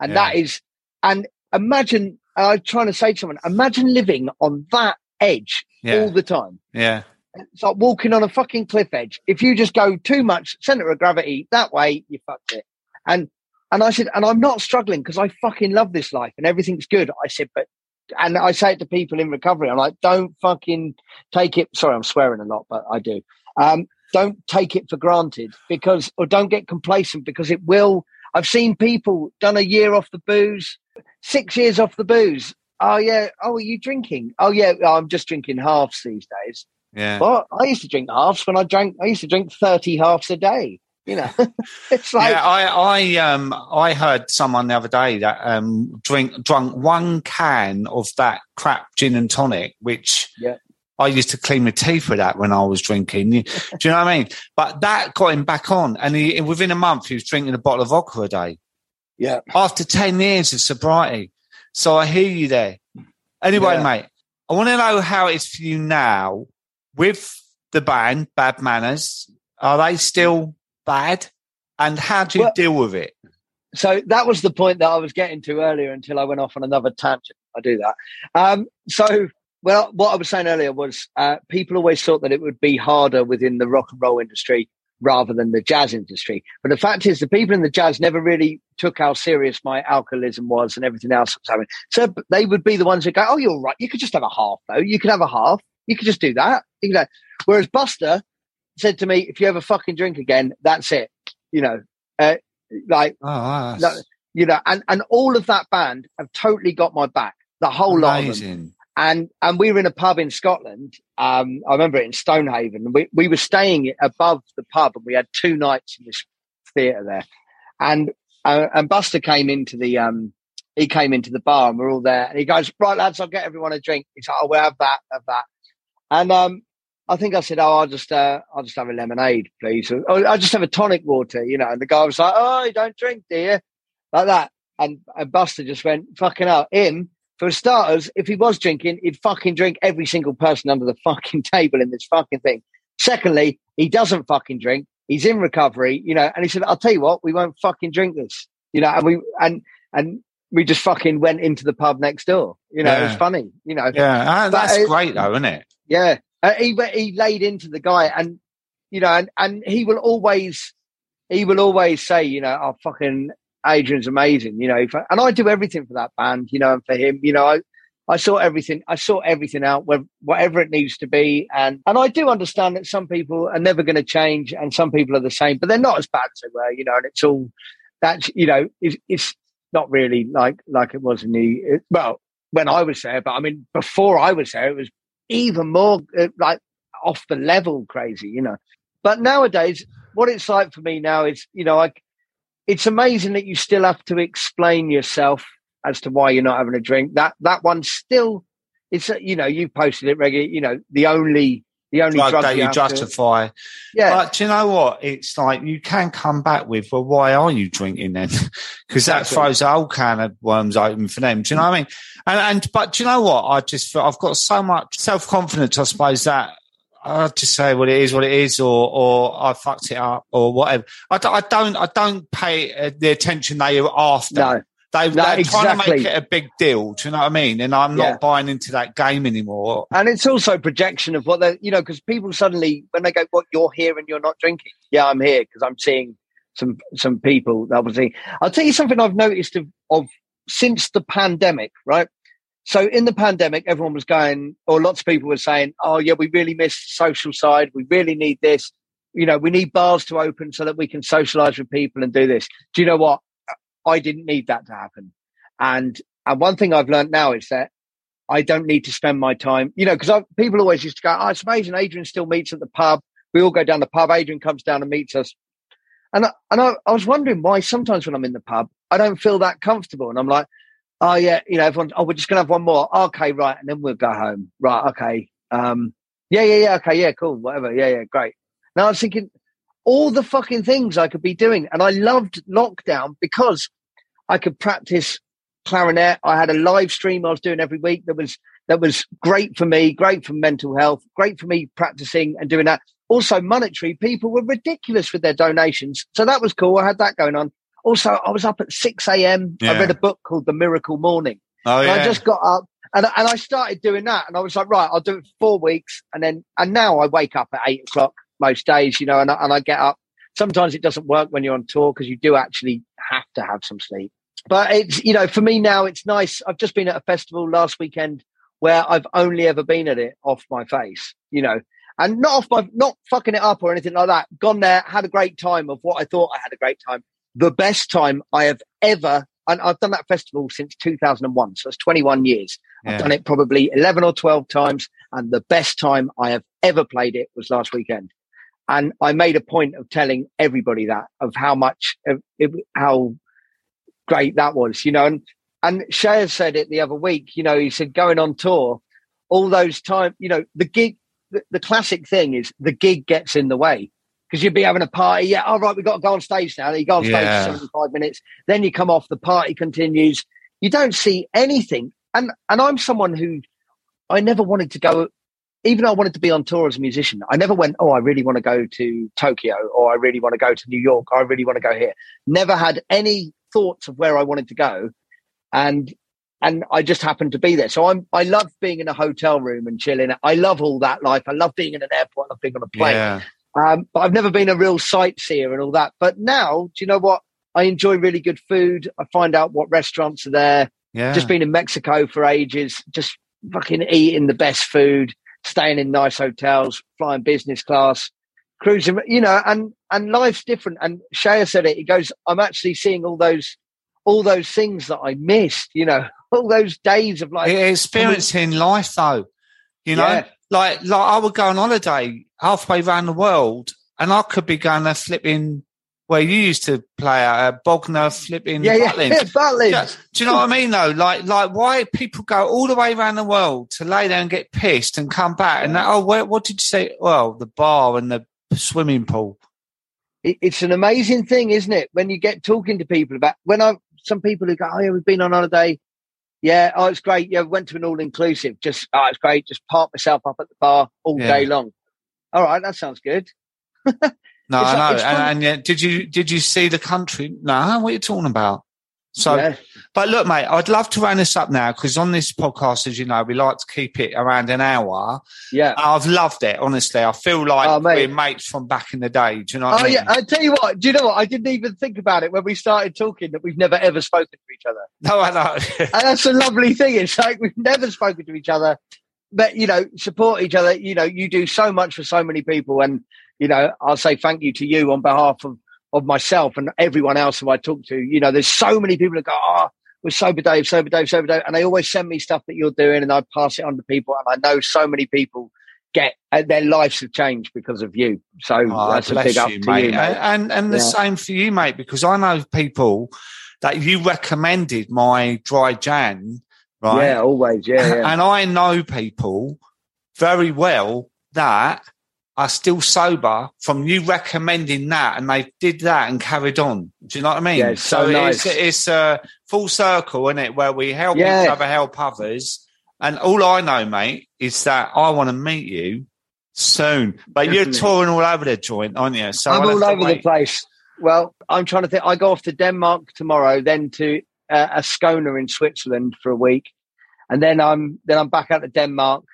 And yeah. that is, and imagine I'm trying to say to someone, imagine living on that edge yeah. all the time. Yeah. It's like walking on a fucking cliff edge. If you just go too much center of gravity that way, you fucked it. And and I said, and I'm not struggling because I fucking love this life and everything's good. I said, but and I say it to people in recovery, I'm like, don't fucking take it. Sorry, I'm swearing a lot, but I do. Um, don't take it for granted because, or don't get complacent because it will. I've seen people done a year off the booze, six years off the booze. Oh yeah. Oh, are you drinking? Oh yeah. I'm just drinking halves these days. Yeah. Well, I used to drink halves when I drank. I used to drink thirty halves a day. You know, (laughs) it's like yeah. I I um I heard someone the other day that um drink drunk one can of that crap gin and tonic, which Yeah. I used to clean my teeth with that when I was drinking. Do you know what I mean? But that got him back on, and he, within a month he was drinking a bottle of vodka a day yeah, after 10 years of sobriety. So I hear you there. Anyway, Yeah. mate, I want to know how it is for you now with the band, Bad Manners. Are they still bad? And how do you Well- deal with it? so that was the point that I was getting to earlier until I went off on another tangent. I do that. Um, so, well, what I was saying earlier was uh, people always thought that it would be harder within the rock and roll industry rather than the jazz industry. But the fact is, the people in the jazz never really took how serious my alcoholism was and everything else that was happening. So they would be the ones who go, "Oh, you're right. You could just have a half, though. You could have a half. You could just do that." You know. Whereas Buster said to me, "If you ever fucking drink again, that's it." You know, uh, like Oh, no, you know, and, and all of that band have totally got my back, the whole lot of them. And and we were in a pub in Scotland. Um, I remember it in Stonehaven. We we were staying above the pub, and we had two nights in this theatre there. And uh, and Buster came into the um, he came into the bar, and we're all there. And he goes, "Right, lads, I'll get everyone a drink." He's like, "Oh, we'll have that, have that." And um, I think I said, "Oh, I'll just uh, I'll just have a lemonade, please. Or, "Oh, I'll just have a tonic water," you know. And the guy was like, "Oh, you don't drink, do you?" Like that. And, and Buster just went, "Fucking out him." For starters, if he was drinking, he'd fucking drink every single person under the fucking (laughs) table in this fucking thing. Secondly, he doesn't fucking drink. He's in recovery, you know. And he said, "I'll tell you what, we won't fucking drink this," you know. And we and and we just fucking went into the pub next door. You know, it was funny, you know. Yeah, ah, that's it- great though, isn't it? Yeah, uh, he he laid into the guy, and you know, and and he will always he will always say, you know, oh fucking Adrian's amazing, you know, and I do everything for that band, you know, and for him, you know, I I sort everything, I sort everything out, wh- whatever it needs to be, and and I do understand that some people are never going to change, and some people are the same, but they're not as bad as they were, you know, and it's all that you know, it's, it's not really like like it was in the it, well when I was there, but I mean before I was there, it was even more uh, like off the level crazy, you know. But nowadays, what it's like for me now is, you know, like it's amazing that you still have to explain yourself as to why you're not having a drink. That that one still, it's uh, you know, you posted it regularly. You know, the only the only Drug drug that you have to- justify. yeah, But you know what? It's like you can come back with, well, why are you drinking then? (laughs) Because that Exactly. throws a whole can of worms open for them. Do you know what I mean? And, and but do you know what? I just feel I've got so much self confidence, I suppose, that I just say what it is, what it is, or or I fucked it up, or whatever. I, don't- I don't, I don't pay uh, the attention they are after. no, They, No, they're trying to make it a big deal. Do you know what I mean? And I'm not Yeah. buying into that game anymore. and it's also projection of what they, you know, because people suddenly when they go, "What you're here and you're not drinking?" Yeah, I'm here because I'm seeing some some people. Obviously, I'll tell you something I've noticed of, of since the pandemic, right? So in the pandemic, everyone was going, or lots of people were saying, "Oh yeah, we really miss social side. We really need this. You know, we need bars to open so that we can socialize with people and do this." Do you know what? I didn't need that to happen. And and one thing I've learned now is that I don't need to spend my time, you know, because people always used to go, "Oh, it's amazing. Adrian still meets at the pub. We all go down the pub. Adrian comes down and meets us." And and I, I was wondering why sometimes when I'm in the pub, I don't feel that comfortable, and I'm like, "Oh yeah, you know, everyone. Oh, we're just gonna have one more. Okay, right, and then we'll go home. Right, okay. Um, yeah, yeah, yeah. Okay, yeah, cool, whatever. Yeah, yeah, great." Now I was thinking all the fucking things I could be doing, and I loved lockdown because I could practice clarinet. I had a live stream I was doing every week that was that was great for me, great for mental health, great for me practicing and doing that. Also, monetary people were ridiculous with their donations, so that was cool. I had that going on. Also, I was up at six a.m. I read a book called The Miracle Morning. Oh yeah. I just got up and, and I started doing that. And I was like, right, I'll do it for four weeks. And then, and now I wake up at eight o'clock most days, you know, and I, and I get up. Sometimes it doesn't work when you're on tour because you do actually have to have some sleep. But it's, you know, for me now, it's nice. I've just been at a festival last weekend where I've only ever been at it off my face, you know, and not off my, not fucking it up or anything like that. Gone there, had a great time of what I thought I had a great time. The best time I have ever, and I've done that festival since 2001. So it's 21 years. Yeah. I've done it probably 11 or 12 times. And the best time I have ever played it was last weekend. and I made a point of telling everybody that of how much of it, how great that was, you know. And and Shea said it the other week. You know, he said going on tour, all those time, you know, the gig. The, the classic thing is the gig gets in the way because you'd be having a party. Yeah, all right, we've got to go on stage now. You go on stage yeah. for 75 minutes, then you come off, the party continues. You don't see anything. And and I'm someone who I never wanted to go even though I wanted to be on tour as a musician, I never went, oh, I really want to go to Tokyo or I really want to go to New York or I really want to go here. Never had any thoughts of where I wanted to go. And and I just happened to be there. So I'm I love being in a hotel room and chilling. I love all that life. I love being in an airport, I love being on a plane. Yeah. Um, but I've never been a real sightseer and all that. But now, do you know what? I enjoy really good food. I find out what restaurants are there. Yeah. Just been in Mexico for ages, just fucking eating the best food staying in nice hotels, flying business class, cruising, you know, and, and life's different. And Shea said it, he goes, I'm actually seeing all those, all those things that I missed, you know, (laughs) all those days of like experiencing life though, you know, yeah. Like, like I would go on holiday halfway around the world and I could be going to flipping where you used to play at uh, Bognor flipping yeah, yeah, (laughs) Yeah. Do you know what I mean though? Like, like why people go all the way around the world to lay there and get pissed and come back and that, oh, where, what did you say? Well, the bar and the swimming pool. It's an amazing thing, isn't it? When you get talking to people about when I some people who go, oh yeah, we've been on holiday. Yeah, oh, it's great. Yeah, went to an all inclusive. Just, oh, it's great. Just park myself up at the bar all yeah. day long. All right, that sounds good. (laughs) No, I know. And, and, did you did you see the country? No, what are you talking about? So, yeah. but look, mate, I'd love to round this up now because on this podcast, as you know, we like to keep it around an hour. Yeah, I've loved it. Honestly, I feel like oh, we're mates from back in the day. Do you know? oh I mean? yeah, I tell you what. Do you know what? I didn't even think about it when we started talking that we've never ever spoken to each other. No, I know. (laughs) and that's a lovely thing. It's like we've never spoken to each other, but you know, support each other. You know, you do so much for so many people, and you know, I'll say thank you to you on behalf of, of myself and everyone else who I talk to. You know, there's so many people that go, oh, we're Sober Dave, Sober Dave, Sober Dave. And they always send me stuff that you're doing and I pass it on to people. And I know so many people get uh, their lives have changed because of you. So oh, that's a big up you, to mate. you. Mate. And, and the yeah. same for you, mate, because I know people that you recommended my dry Jan, right? Yeah, always. Yeah, yeah. (laughs) And I know people very well that are still sober from you recommending that and they did that and carried on. Do you know what I mean? Yeah, so, so nice. it's, it's a full circle, isn't it? Where we help yeah. each other, help others. And all I know, mate, is that I want to meet you soon. But Definitely. you're touring all over the joint, aren't you? So I'm all over the place. Well, I'm trying to think. I go off to Denmark tomorrow, then to uh, Ascona in Switzerland for a week, and then I'm then I'm back out to Denmark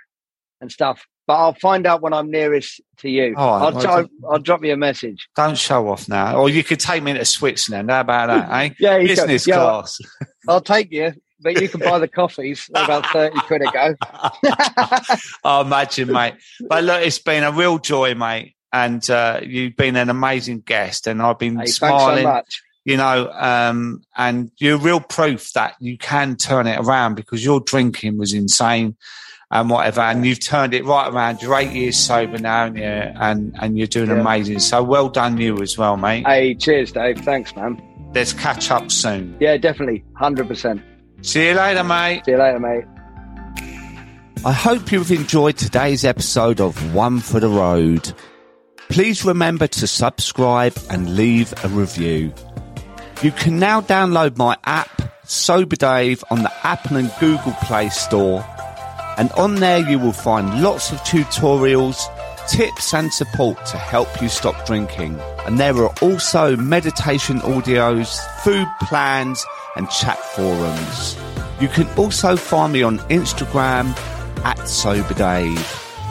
and stuff but I'll find out when I'm nearest to you. Oh, I'll, I'll, I'll, drop you a message. Don't show off now. Or you could take me to Switzerland. How about that, eh? (laughs) yeah, business yeah, class. I'll take you, but you can buy the coffees. They're about 30 quid a go. (laughs) oh, imagine, mate. But look, it's been a real joy, mate. And uh, you've been an amazing guest, and I've been hey, smiling. So you know, um, and you're real proof that you can turn it around because your drinking was insane and whatever. And you've turned it right around. You're eight years sober now, and yeah, and and you're doing yeah. amazing. So well done, you as well, mate. Hey, cheers, Dave. Thanks, man. Let's catch up soon. Yeah, definitely, hundred percent. See you later, mate. See you later, mate. I hope you've enjoyed today's episode of One for the Road. Please remember to subscribe and leave a review. You can now download my app, Sober Dave, on the Apple and Google Play Store and on there you will find lots of tutorials, tips and support to help you stop drinking. And there are also meditation audios, food plans and chat forums. You can also find me on Instagram at SoberDave.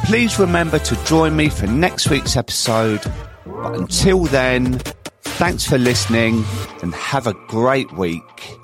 Please remember to join me for next week's episode. But until then, thanks for listening and have a great week.